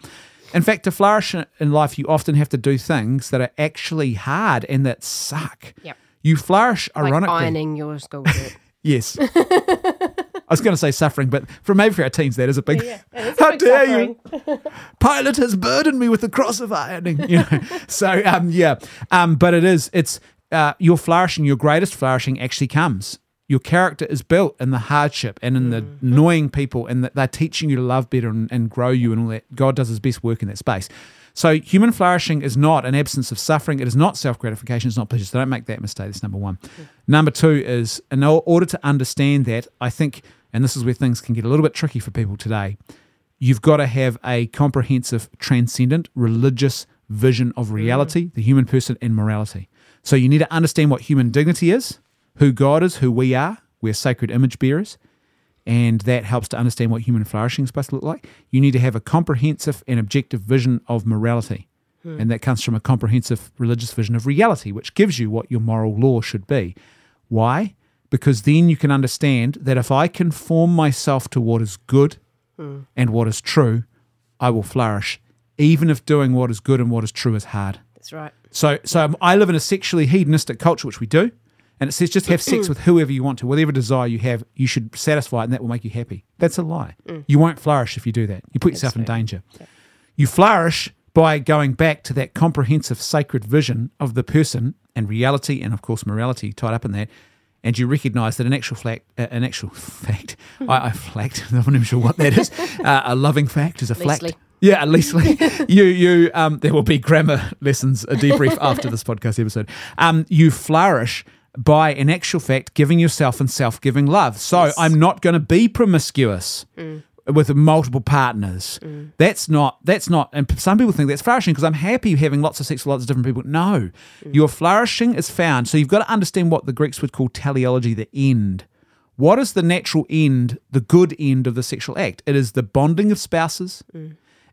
In fact, to flourish in life, you often have to do things that are actually hard and that suck. Yep. You flourish Like ironically. ironing your schoolwork. Yes. I was going to say suffering, but for maybe for our teens, that is a big. It's a How big dare suffering. you? Pilate has burdened me with the cross of ironing. You know. so um, yeah, um, but it is. It's uh, your flourishing. Your greatest flourishing actually comes. Your character is built in the hardship and in the Mm-hmm. annoying people, and that they're teaching you to love better and, and grow you and all that. God does His best work in that space. So human flourishing is not an absence of suffering. It is not self gratification. It's not pleasure. So don't make that mistake. That's number one. Number two is in order to understand that, I think, and this is where things can get a little bit tricky for people today. You've got to have a comprehensive, transcendent, religious vision of mm-hmm. reality, the human person, and morality. So you need to understand what human dignity is, who God is, who we are. We're sacred image bearers and that helps to understand what human flourishing is supposed to look like. You need to have a comprehensive and objective vision of morality, hmm. and that comes from a comprehensive religious vision of reality, which gives you what your moral law should be. Why? because then you can understand that if I conform myself to what is good hmm. and what is true, I will flourish, even if doing what is good and what is true is hard. That's right. So, so I live in a sexually hedonistic culture, which we do, and it says just have sex with whoever you want to, whatever desire you have, you should satisfy it, and that will make you happy. That's a lie. You won't flourish if you do that. You put yourself in danger. You flourish by going back to that comprehensive sacred vision of the person and reality, and of course morality tied up in that. And you recognise that an actual fact, uh, an actual fact, I, I flacked. I'm not even sure what that is. Uh, a loving fact is a flact. Yeah, at least you you um there will be grammar lessons, a debrief after this podcast episode. Um, you flourish by in actual fact giving yourself and self-giving love. So I'm not going to be promiscuous mm. with multiple partners. Mm. That's not that's not and some people think that's flourishing because I'm happy having lots of sex with lots of different people. No. Mm. Your flourishing is found. So you've got to understand what the Greeks would call teleology, the end. What is the natural end, the good end of the sexual act? It is the bonding of spouses.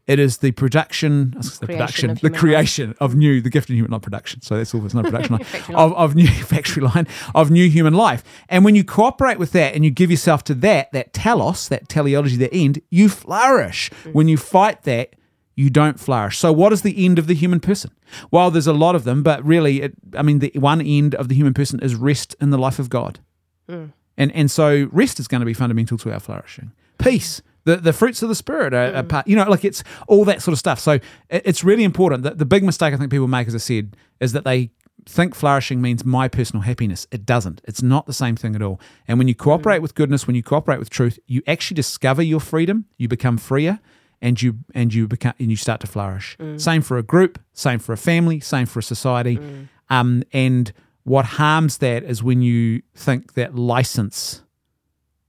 It is the production, I was gonna say the Creation production, of the creation of new, the gift of human, not production. So that's all. It's not production line of, of new factory line of new human life. And when you cooperate with that and you give yourself to that, that telos, that teleology, that end, you flourish. Mm. When you fight that, you don't flourish. So, what is the end of the human person? Well, there's a lot of them, but really, it, I mean, the one end of the human person is rest in the life of God. Mm. And, and so, rest is going to be fundamental to our flourishing. Peace. The, the fruits of the spirit are, are mm. part, you know, like it's all that sort of stuff. So it, it's really important. The, the big mistake I think people make, as I said, is that they think flourishing means my personal happiness. It doesn't. It's not the same thing at all. And when you cooperate mm. with goodness, when you cooperate with truth, you actually discover your freedom. You become freer, and you and you become and you start to flourish. Mm. Same for a group. Same for a family. Same for a society. Um, and what harms that is when you think that license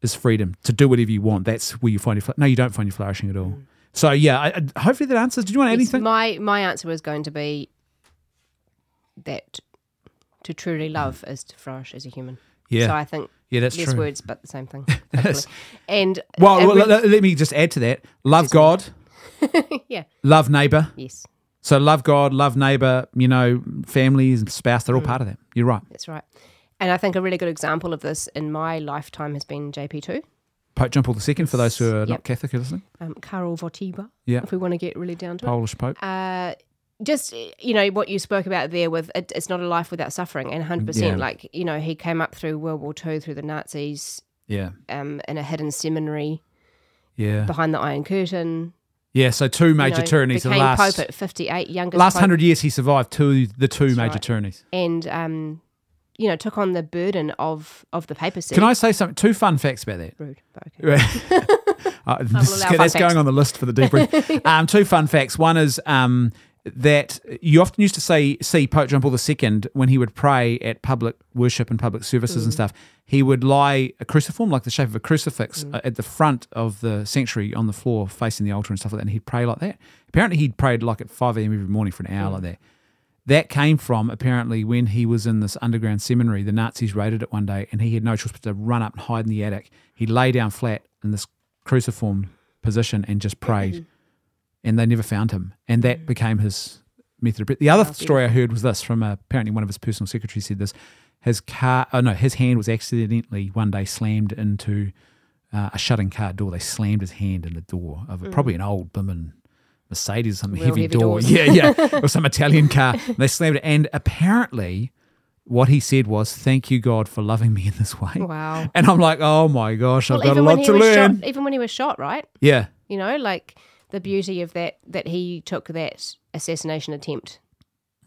is freedom to do whatever you want. That's where you find your fl- no, you don't find your flourishing at all. Mm. So yeah, I, I, hopefully that answers. Did you want Yes, anything? My my answer was going to be that to truly mm. love is to flourish as a human. Yeah. So I think Yeah, that's less true. words, but the same thing. and Well, and well, we- let, let me just add to that. Love God, yeah, love neighbor. yes, So love God, love neighbor. You know, families and spouse. They're all mm. part of that. You're right. that's right. And I think a really good example of this in my lifetime has been JP2, Pope John Paul II. For those who are not Catholic listening, um, Karol Wojtyła, Yeah. if we want to get really down to it. Polish Pope. uh, just you know what you spoke about there with it, it's not a life without suffering and 100% Yeah. like you know he came up through world war ii through the nazis Yeah, um, in a hidden seminary yeah, behind the iron curtain yeah. So two you major know, tyrannies. The became last pope at 58 youngest last pope, hundred years, he survived two the two That's major right. tyrannies. and um, you know took on the burden of of the papacy Can I say something? Two fun facts about that. rude okay. Uh, this will is- allow fun that's facts. going on the list for the debrief. um, two fun facts. One is um, that you often used to say see Pope John Paul II when he would pray at public worship and public services Mm. and stuff. He would lie a cruciform, like the shape of a crucifix, Mm. uh, at the front of the sanctuary on the floor, facing the altar and stuff like that. And he'd pray like that. Apparently, he'd prayed like at five a.m. every morning for an hour Mm. like that. That came from apparently when he was in this underground seminary. The Nazis raided it one day, and he had no choice but to run up and hide in the attic. He lay down flat in this cruciform position and just prayed, and they never found him. And that became his method of prayer. The other story I heard was this from uh, apparently one of his personal secretaries said this. His car, oh no, his hand was accidentally one day slammed into uh, a shutting car door. They slammed his hand in the door of a, probably an old Bimmin Mercedes, some Real heavy, heavy door. doors. Yeah, yeah, or some Italian car. And They slammed it, and apparently, what he said was, "Thank you, God, for loving me in this way." wow And I'm like, "Oh my gosh, I've well, got a lot to learn." shot even when he was shot right Yeah, you know like the beauty of that that he took that assassination attempt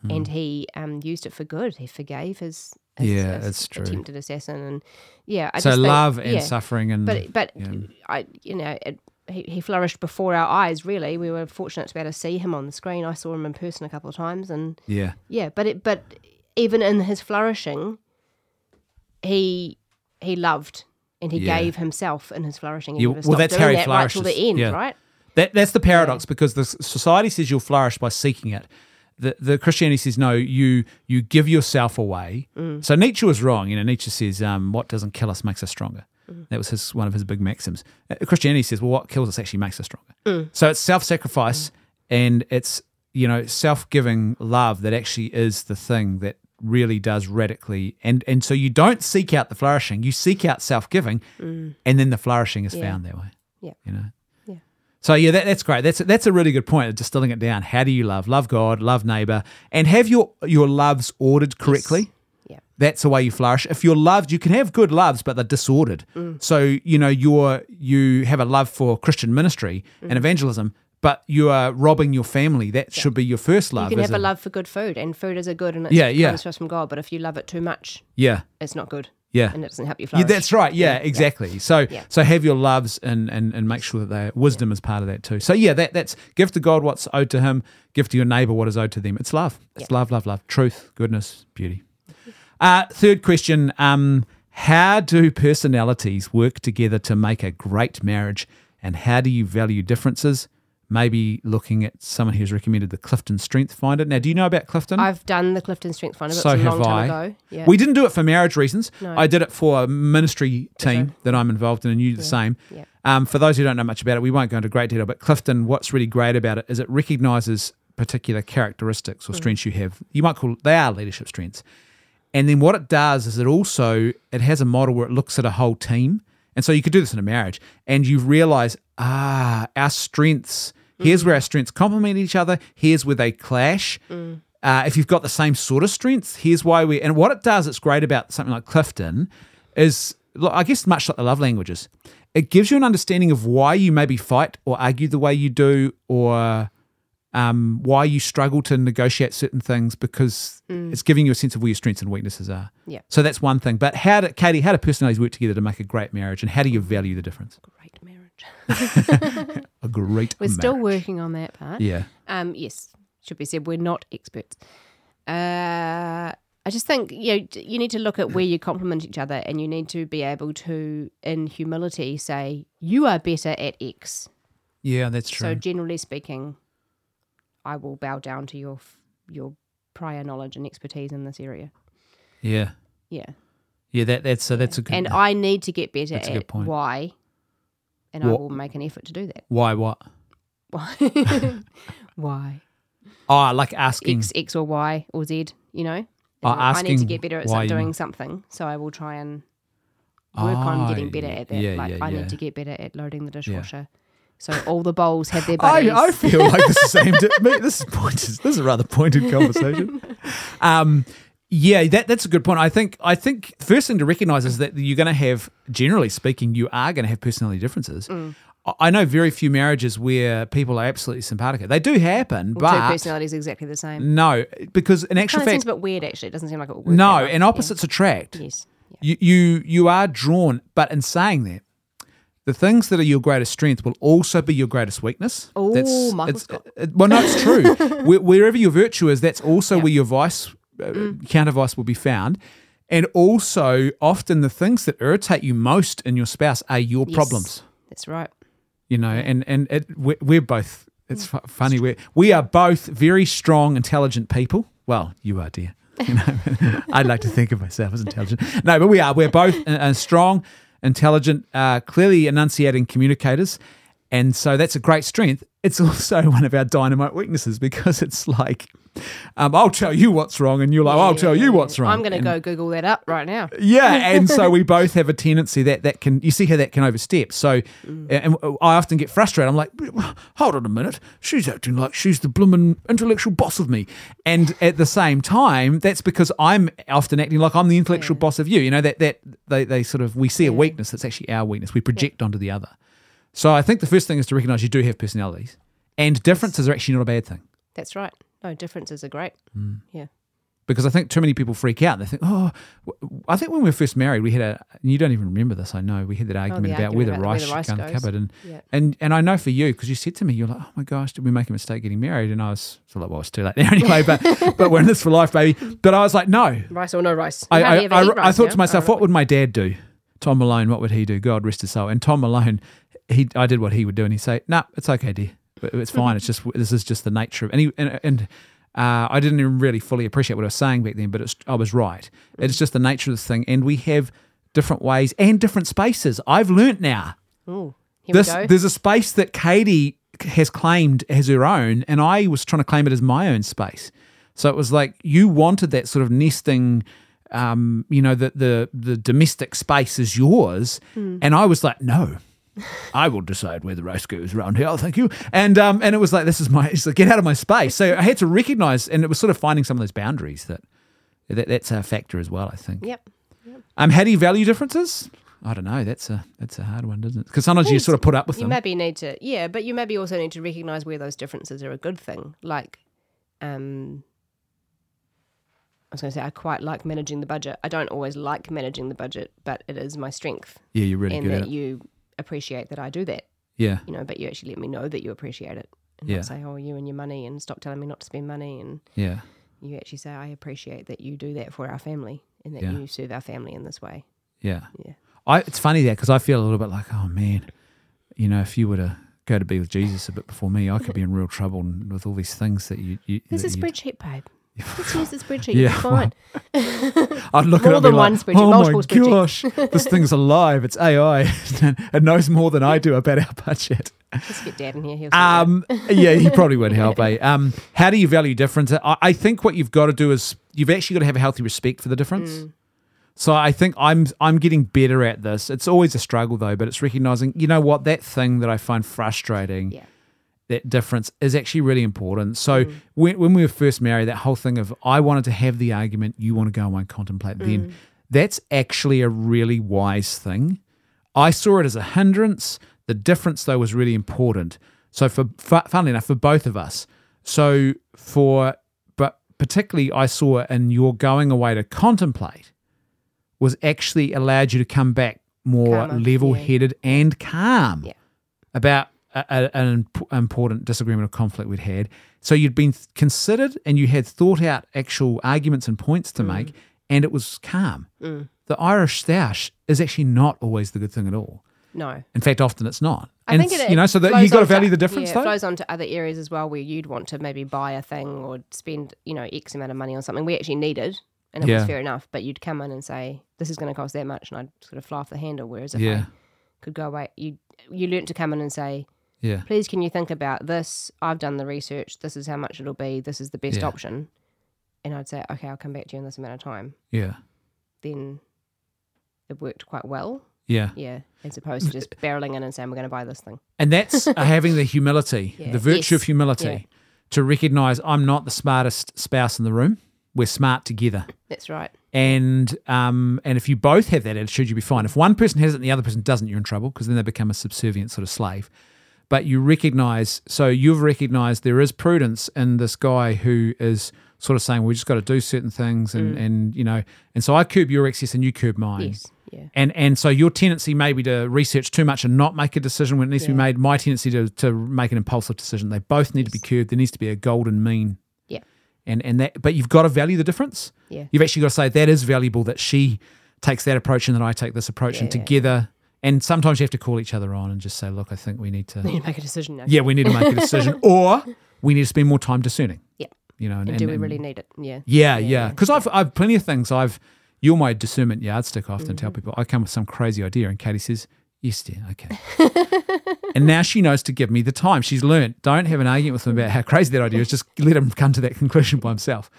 Hmm. and he um, used it for good he forgave his, his Yeah, his that's true. attempted assassin and yeah I so just think- love and yeah. suffering and but but yeah. I you know it, he, he flourished before our eyes really we were fortunate to be able to see him on the screen I saw him in person a couple of times and yeah, yeah but it but even in his flourishing he he loved and he Yeah. gave himself in his flourishing. Yeah, well, that's how he that right till the end, Yeah. right? That that's the paradox because the society says you'll flourish by seeking it. The the Christianity says no, you you give yourself away. Mm. So Nietzsche was wrong. You know, Nietzsche says, um, "What doesn't kill us makes us stronger." Mm. That was his one of his big maxims. Uh, Christianity says, "Well, what kills us actually makes us stronger." Mm. So it's self sacrifice and it's you know self giving love that actually is the thing that really does radically and and so you don't seek out the flourishing you seek out self-giving and then the flourishing is Mm. Yeah. found that way Yeah. you know Yeah. so yeah that, that's great that's that's a really good point of distilling it down how do you love love god love neighbor and have your your loves ordered correctly Yeah. That's the way you flourish. If you're loved, you can have good loves, but they're disordered. Mm. So you know you're you have a love for Christian ministry Mm. and evangelism, but you are robbing your family. That should be your first love. You can have a it? love for good food, and food is a good, and it's Yeah, yeah. comes to us from God. But if you love it too much, Yeah, it's not good, yeah. and it doesn't help you Yeah, flourish. that's right. Yeah, exactly. So, Yeah. so have your loves and and and make sure that they wisdom is part of that too. So, yeah, that that's give to God what's owed to Him. Give to your neighbor what is owed to them. It's love. It's love, love, love. Truth, goodness, beauty. Uh, third question: um, How do personalities work together to make a great marriage, and how do you value differences? Maybe looking at someone who's recommended the Clifton Strength Finder. Now, do you know about Clifton? I've done the Clifton Strength Finder, but so it's a have long time I. ago. Yeah. We didn't do it for marriage reasons. No. I did it for a ministry team that I'm involved in, and you do the same. Yeah. Um, for those who don't know much about it, we won't go into great detail. But Clifton, what's really great about it is it recognises particular characteristics or Mm. strengths you have. You might call they are leadership strengths. And then what it does is it also it has a model where it looks at a whole team. And so you could do this in a marriage, and you realise ah, our strengths. Here's Mm. where our strengths complement each other. Here's where they clash. Mm. Uh, if you've got the same sort of strengths, here's why we. And what it does, it's great about something like Clifton, is look, I guess much like the love languages, it gives you an understanding of why you maybe fight or argue the way you do, or um, why you struggle to negotiate certain things because it's giving you a sense of where your strengths and weaknesses are. Yeah. So that's one thing. But how do Katie, how do personalities work together to make a great marriage, and how do you value the difference? Great marriage. A great. We're still working on that part. Yeah. Um, yes, should be said. We're not experts. Uh, I just think you know, you need to look at where you complement each other, and you need to be able to, in humility, say you are better at X. Yeah, that's true. So generally speaking, I will bow down to your your prior knowledge and expertise in this area. yeah. Yeah, Yeah, that that's so that's a good. and I need to get better That's at point. Y, and I will make an effort to do that. why what? Why? Why? Oh, like asking. X, X or Y or Z, you know? Oh, I need to get better at why some, doing something. So I will try and work on Ah, getting better at that. yeah, like yeah, I yeah. need to get better at loading the dishwasher. So all the bowls have their I, buddies. I feel like this is aimed at me. This is pointed. This is a rather pointed conversation. Um, yeah, that that's a good point. I think I think the first thing to recognise is that you're going to have, generally speaking, you are going to have personality differences. Mm. I- I know very few marriages where people are absolutely simpatico. They do happen, Well, two but personalities exactly the same. no, because in actual Kind of seems a bit weird, actually. It doesn't seem like it would work. no, and opposites attract. Yes. Yeah. you, you you are drawn but in saying that the things that are your greatest strength will also be your greatest weakness Oh, That's- Michael Scott. it- well no it's true Where, wherever your virtue is that's also where your vice uh, Mm. counter vice will be found and also often the things that irritate you most in your spouse are your Yes. problems That's right. you know and and it, we're, we're both it's Mm. funny we we are both very strong intelligent people well you are dear you know i'd like to think of myself as intelligent no but we are we're both uh, uh, strong intelligent uh, clearly enunciating communicators. And so that's a great strength. It's also one of our dynamite weaknesses because it's like um, i'll tell you what's wrong and you're like i'll tell you what's wrong I'm going to go Google that up right now. yeah, and so we both have a tendency that that can you see how that can overstep. So, and I often get frustrated. I'm like, hold on a minute, she's acting like she's the bloomin' intellectual boss of me, and at the same time, that's because I'm often acting like I'm the intellectual boss of you. You know that that they they sort of we see a weakness that's actually our weakness. We project onto the other. So I think the first thing is to recognize you do have personalities, and differences are actually not a bad thing. That's right. No, differences are great. Mm. Yeah. because I think too many people freak out. They think, oh, I think when we were first married, we had a, and you don't even remember this, I know, we had that argument about argument where the about rice the should go in the cupboard. And, Yeah. and, and I know for you, because you said to me, you're like, oh my gosh, did we make a mistake getting married? And I was, so like, well, it's too late now anyway, but, but we're in this for life, baby. But I was like, no. Rice or no rice. I, I, I, I rice thought now. to myself, I what would my dad do? Tom Malone, what would he do? God rest his soul. And Tom Malone, he, I did what he would do, and he'd say, "No, it's okay, dear. It's fine. it's just this is just the nature of." any and, and uh, I didn't even really fully appreciate what I was saying back then, but it's, I was right. It's just the nature of this thing, and we have different ways and different spaces. I've learnt now. Ooh, here This we go. there's a space that Katie has claimed as her own, and I was trying to claim it as my own space. So it was like you wanted that sort of nesting, um, you know, the the the domestic space is yours, and I was like, no. I will decide where the race goes around here. Thank you. And um, and it was like this is my it's like, get out of my space. So I had to recognize, and it was sort of finding some of those boundaries that, that that's a factor as well. I think. Yep. Um, how do you value differences? I don't know. That's a that's a hard one, isn't it? Because sometimes you sort of put up with You them. maybe need to, yeah, but you maybe also need to recognize where those differences are a good thing. Like, um, I was going to say, I quite like managing the budget. I don't always like managing the budget, but it is my strength, yeah, you're really and good at that it. you appreciate that I do that. yeah, You know, but you actually let me know that you appreciate it, and Yeah. not say, "Oh, you and your money," and stop telling me not to spend money, and yeah, you actually say, "I appreciate that you do that for our family, and that Yeah. you serve our family in this way." yeah. Yeah. I, it's funny that because I feel a little bit like, oh man, you know, if you were to go to be with Jesus a bit before me, I could be in real trouble with all these things that you. you There's a that you- spreadsheet, babe. Let's use the spreadsheet. Yeah, Yeah, fine. I'd look More at it be than one like, spreadsheet, oh multiple my spreadsheets." gosh, this thing's alive. It's AI. it knows more than I do about our budget. Let's get Dad in here. He'll. Um, yeah, he probably would help. Eh? Um, how do you value difference? I, I think what you've got to do is you've actually got to have a healthy respect for the difference. Mm. So I think I'm I'm getting better at this. It's always a struggle though, but it's recognizing you know what that thing that I find frustrating, Yeah. That difference is actually really important. So mm. when when we were first married, that whole thing of I wanted to have the argument, you want to go away and contemplate, then mm. that's actually a really wise thing. I saw it as a hindrance. The difference, though, was really important. So, for fu- funnily enough, for both of us. So, for but particularly, I saw in your going away to contemplate was actually allowed you to come back more level-headed and calm Yeah. about a, a- an imp- important disagreement or conflict we'd had. So you'd been considered and you had thought out actual arguments and points Mm. to make, and it was calm. The Irish stoush is actually not always the good thing at all. No. In fact, often it's not. I and think it, you know, so that you got to value the difference, yeah, though. It flows on to other areas as well where you'd want to maybe buy a thing or spend, you know, X amount of money on something we actually needed and it Yeah. was fair enough. But you'd come in and say, This is gonna cost that much and I'd sort of fly off the handle. Whereas if Yeah. I could go away you you learnt to come in and say, yeah, Please can you think about this? I've done the research, this is how much it'll be, this is the best Yeah. option and I'd say, Okay, I'll come back to you in this amount of time yeah, then it worked quite well. yeah. Yeah. As opposed to just barreling in and saying we're gonna buy this thing. And that's having the humility, Yeah. the virtue of humility, Yeah. to recognize I'm not the smartest spouse in the room. We're smart together. That's right. And um, and if you both have that attitude, you'll be fine. If one person has it and the other person doesn't, you're in trouble because then they become a subservient sort of slave. But you recognize, so you've recognized there is prudence in this guy who is sort of saying we just got to do certain things, and and you know, and so I curb your excess and you curb mine. Mm. Yes. Yeah. And and so your tendency may be to research too much and not make a decision when it needs to be made. My tendency to to make an impulsive decision. They both need to be curbed. There needs to be a golden mean. Yeah. And and that, but you've got to value the difference. Yeah. You've actually got to say that is valuable that she takes that approach and that I take this approach, and Yeah. together. And sometimes you have to call each other on and just say, look, I think we need to. We need to make a decision now. yeah, we need to make a decision, or we need to spend more time discerning. Yeah. You know, and, And, do and- we really need it? Yeah. yeah, Yeah, yeah. yeah, Because I've I've plenty of things. I've you're my discernment yardstick. I often tell Mm-hmm. people I come with some crazy idea, and Katie says, "Yes, dear, okay." and now she knows to give me the time. She's learned. Don't have an argument with him about how crazy that idea is. Just let him come to that conclusion by himself.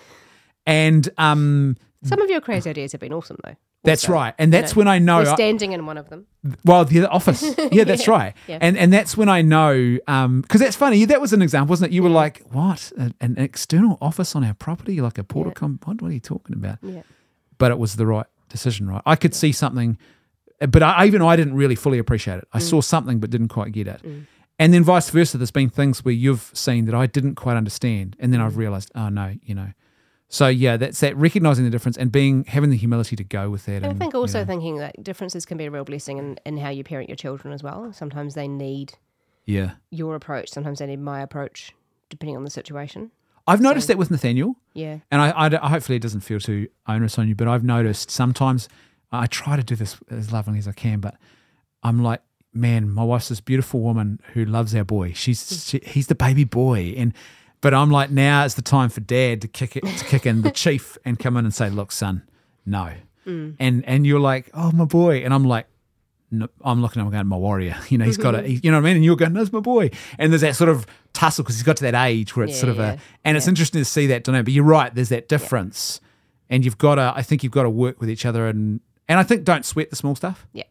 And um, Some of your crazy ideas have been awesome though. That's also. right. And that's know, when I know. We're I- standing in one of them. well, the office. Yeah, that's right. Yeah. And and that's when I know, um, because that's funny. That was an example, wasn't it? You were like, "What? An, an external office on our property, like a Portacom? What, what are you talking about?" Yeah. But it was the right decision, right? I could see something, uh, but I, even I didn't really fully appreciate it. I mm. saw something, but didn't quite get it. Mm. And then vice versa. There's been things where you've seen that I didn't quite understand, and then I've mm. realized, oh no, you know. So yeah, that's that recognizing the difference and being having the humility to go with that. And I and, think you also know, thinking that differences can be a real blessing in, in how you parent your children as well. Sometimes they need yeah. your approach. Sometimes they need my approach, depending on the situation. I've noticed that with Nathaniel. Yeah. And I, I, hopefully it doesn't feel too onerous on you, but I've noticed sometimes I try to do this as lovingly as I can, but I'm like, man, my wife's this beautiful woman who loves our boy. She's mm. she, he's the baby boy, and but I'm like, now is the time for dad to kick it to kick in the chief and come in and say, look, son, no, mm. and and you're like, oh my boy, and I'm like, no, I'm looking at him going, my warrior. You know, he's got it. You know what I mean? And you're going, that's my boy. And there's that sort of tussle because he's got to that age where it's Yeah, sort of yeah, a, and it's interesting to see that dynamic. But you're right, there's that difference, and you've got to. I think you've got to work with each other, and and I think don't sweat the small stuff. Yeah.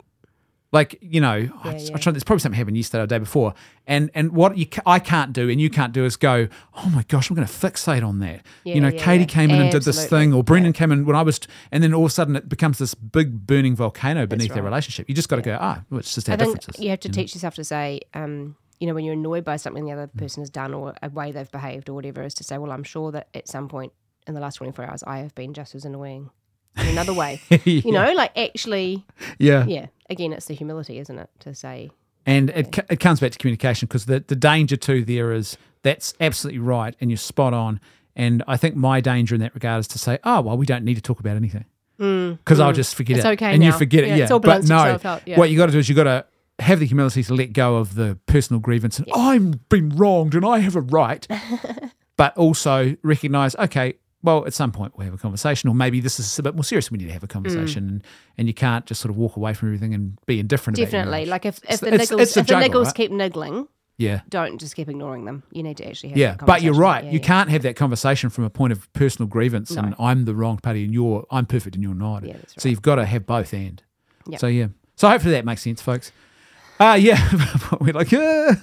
Like you know, I, Yeah, I yeah. try, there's probably something happened yesterday or the day before, and and what you I can't do and you can't do is go, oh my gosh, I'm going to fixate on that. Yeah, you know, yeah, Katie yeah. came in and did this thing, or Brendan came in when I was, and then all of a sudden it becomes this big burning volcano beneath their relationship. You just got to go, ah, well, it's just our I differences. you have to teach yourself to say, um, you know, when you're annoyed by something the other person has done or a way they've behaved or whatever, is to say, well, I'm sure that at some point in the last 24 hours, I have been just as annoying in another way. You know, like actually, yeah. yeah. Again, it's the humility, isn't it, to say, And it, it comes back to communication because the, the danger too there is that's absolutely right and you're spot on. And I think my danger in that regard is to say, oh, well, we don't need to talk about anything mm, because I'll mm. just forget It's it. okay and you now. forget it. Yeah, Yeah. it's all but no, out, yeah. what you got to do is you got to have the humility to let go of the personal grievance and I've been wronged and I have a right. but also recognize, okay, well, at some point we'll have a conversation, or maybe this is a bit more serious. We need to have a conversation, Mm. and, and you can't just sort of walk away from everything and be indifferent. definitely. Like if, if the it's- niggles, it's if the niggles right? keep niggling, yeah, don't just keep ignoring them. You need to actually have yeah. But you're right. Yeah, you yeah. can't have that conversation from a point of personal grievance, and I'm the wrong party, and you're I'm perfect, and you're not. Yeah, that's right. So you've got to have both and. Yep. So yeah. So hopefully that makes sense, folks. Uh, yeah, we're like, "Uh,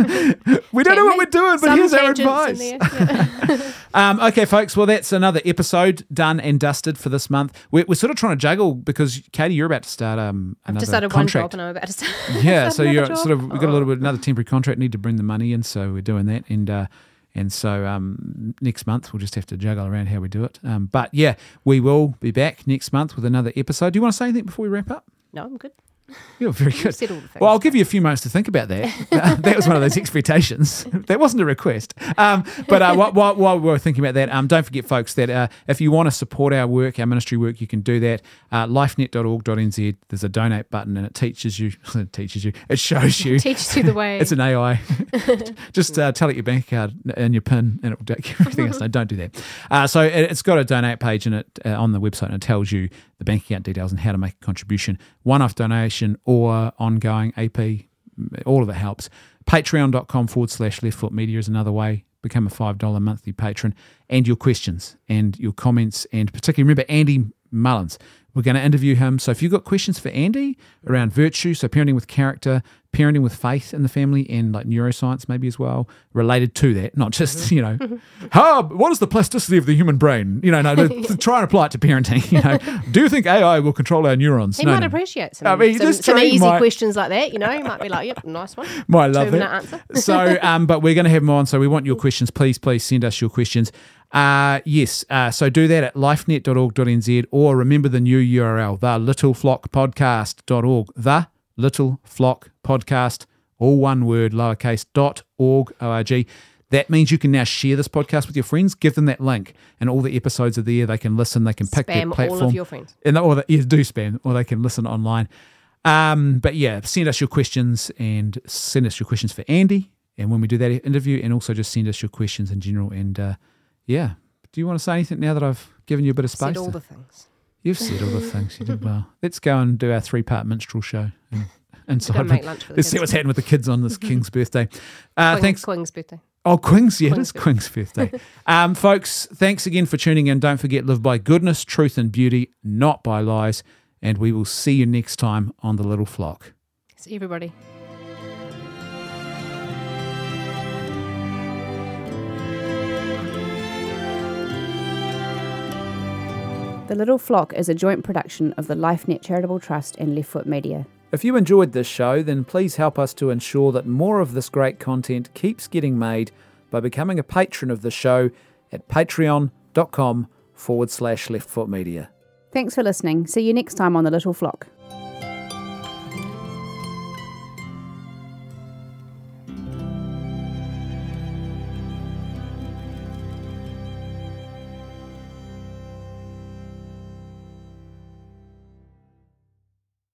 we don't know what we're doing, but here's our advice. yeah. Um, okay, folks. Well, that's another episode done and dusted for this month. We're, we're sort of trying to juggle because Katie, you're about to start um, another Just started one contract. job and I'm about to start. yeah, so you're job. sort of we've got a little bit another temporary contract. Need to bring the money in, so we're doing that. And uh, and so um, next month we'll just have to juggle around how we do it. Um, but yeah, we will be back next month with another episode. Do you want to say anything before we wrap up? No, I'm good. You're very good. said all the things. Well, I'll give you a few moments to think about that. That was one of those expectations. that wasn't a request. Um, but uh, while, while, while we're thinking about that, um, don't forget, folks, that uh, if you want to support our work, our ministry work, you can do that. Uh, lifenet.org.nz. There's a donate button, and it teaches you. it teaches you. It shows you. Teaches you the way. It's an AI. Just uh, tell it your bank card and your PIN, and it will take everything else. No, don't do that. Uh, so it, it's got a donate page in it uh, on the website, and it tells you the bank account details and how to make a contribution. One-off donation or ongoing AP, all of it helps. Patreon.com forward slash Left Foot Media is another way. Become a five dollar monthly patron, and your questions and your comments, and particularly remember Andy Mullins. We're going to interview him. So if you've got questions for Andy around virtue, so parenting with character, parenting with faith in the family, and like neuroscience maybe as well, related to that, not just, you know, how, what is the plasticity of the human brain? You know, no, try and apply it to parenting. You know, do you think AI will control our neurons? He no, might no. appreciate some, I mean, some, some easy might- questions like that. You know, he might be like, "Yep, nice one." Might love answer. so, um, but we're going to have them on. So we want your questions. Please, please send us your questions. Uh, yes. Uh, so do that at lifenet.org.nz or remember the new URL, the littleflockpodcast.org. The Little Flock Podcast, all one word, lowercase, dot org, O-R-G. That means you can now share this podcast with your friends. Give them that link, and all the episodes are there. They can listen. They can pick their Spam platform all of your friends. and or the, yeah, do spam, or they can listen online. Um, but yeah, send us your questions and send us your questions for Andy. And when we do that interview, and also just send us your questions in general. And uh, yeah, do you want to say anything now that I've given you a bit of space? Said all to- the things. You've said all the things. You did well. Let's go and do our three-part minstrel show. in- Go Inside, make lunch for the let's see what's happening with the kids on this King's birthday. Uh, Queen- thanks. Queen's birthday. Oh, Queen's, yeah, it Queen's is birthday. um, folks, thanks again for tuning in. Don't forget, live by goodness, truth, and beauty, not by lies. And we will see you next time on The Little Flock. See everybody. The Little Flock is a joint production of the LifeNet Charitable Trust and Left Foot Media. If you enjoyed this show, then please help us to ensure that more of this great content keeps getting made by becoming a patron of the show at patreon.com forward slash leftfootmedia. Thanks for listening. See you next time on The Little Flock.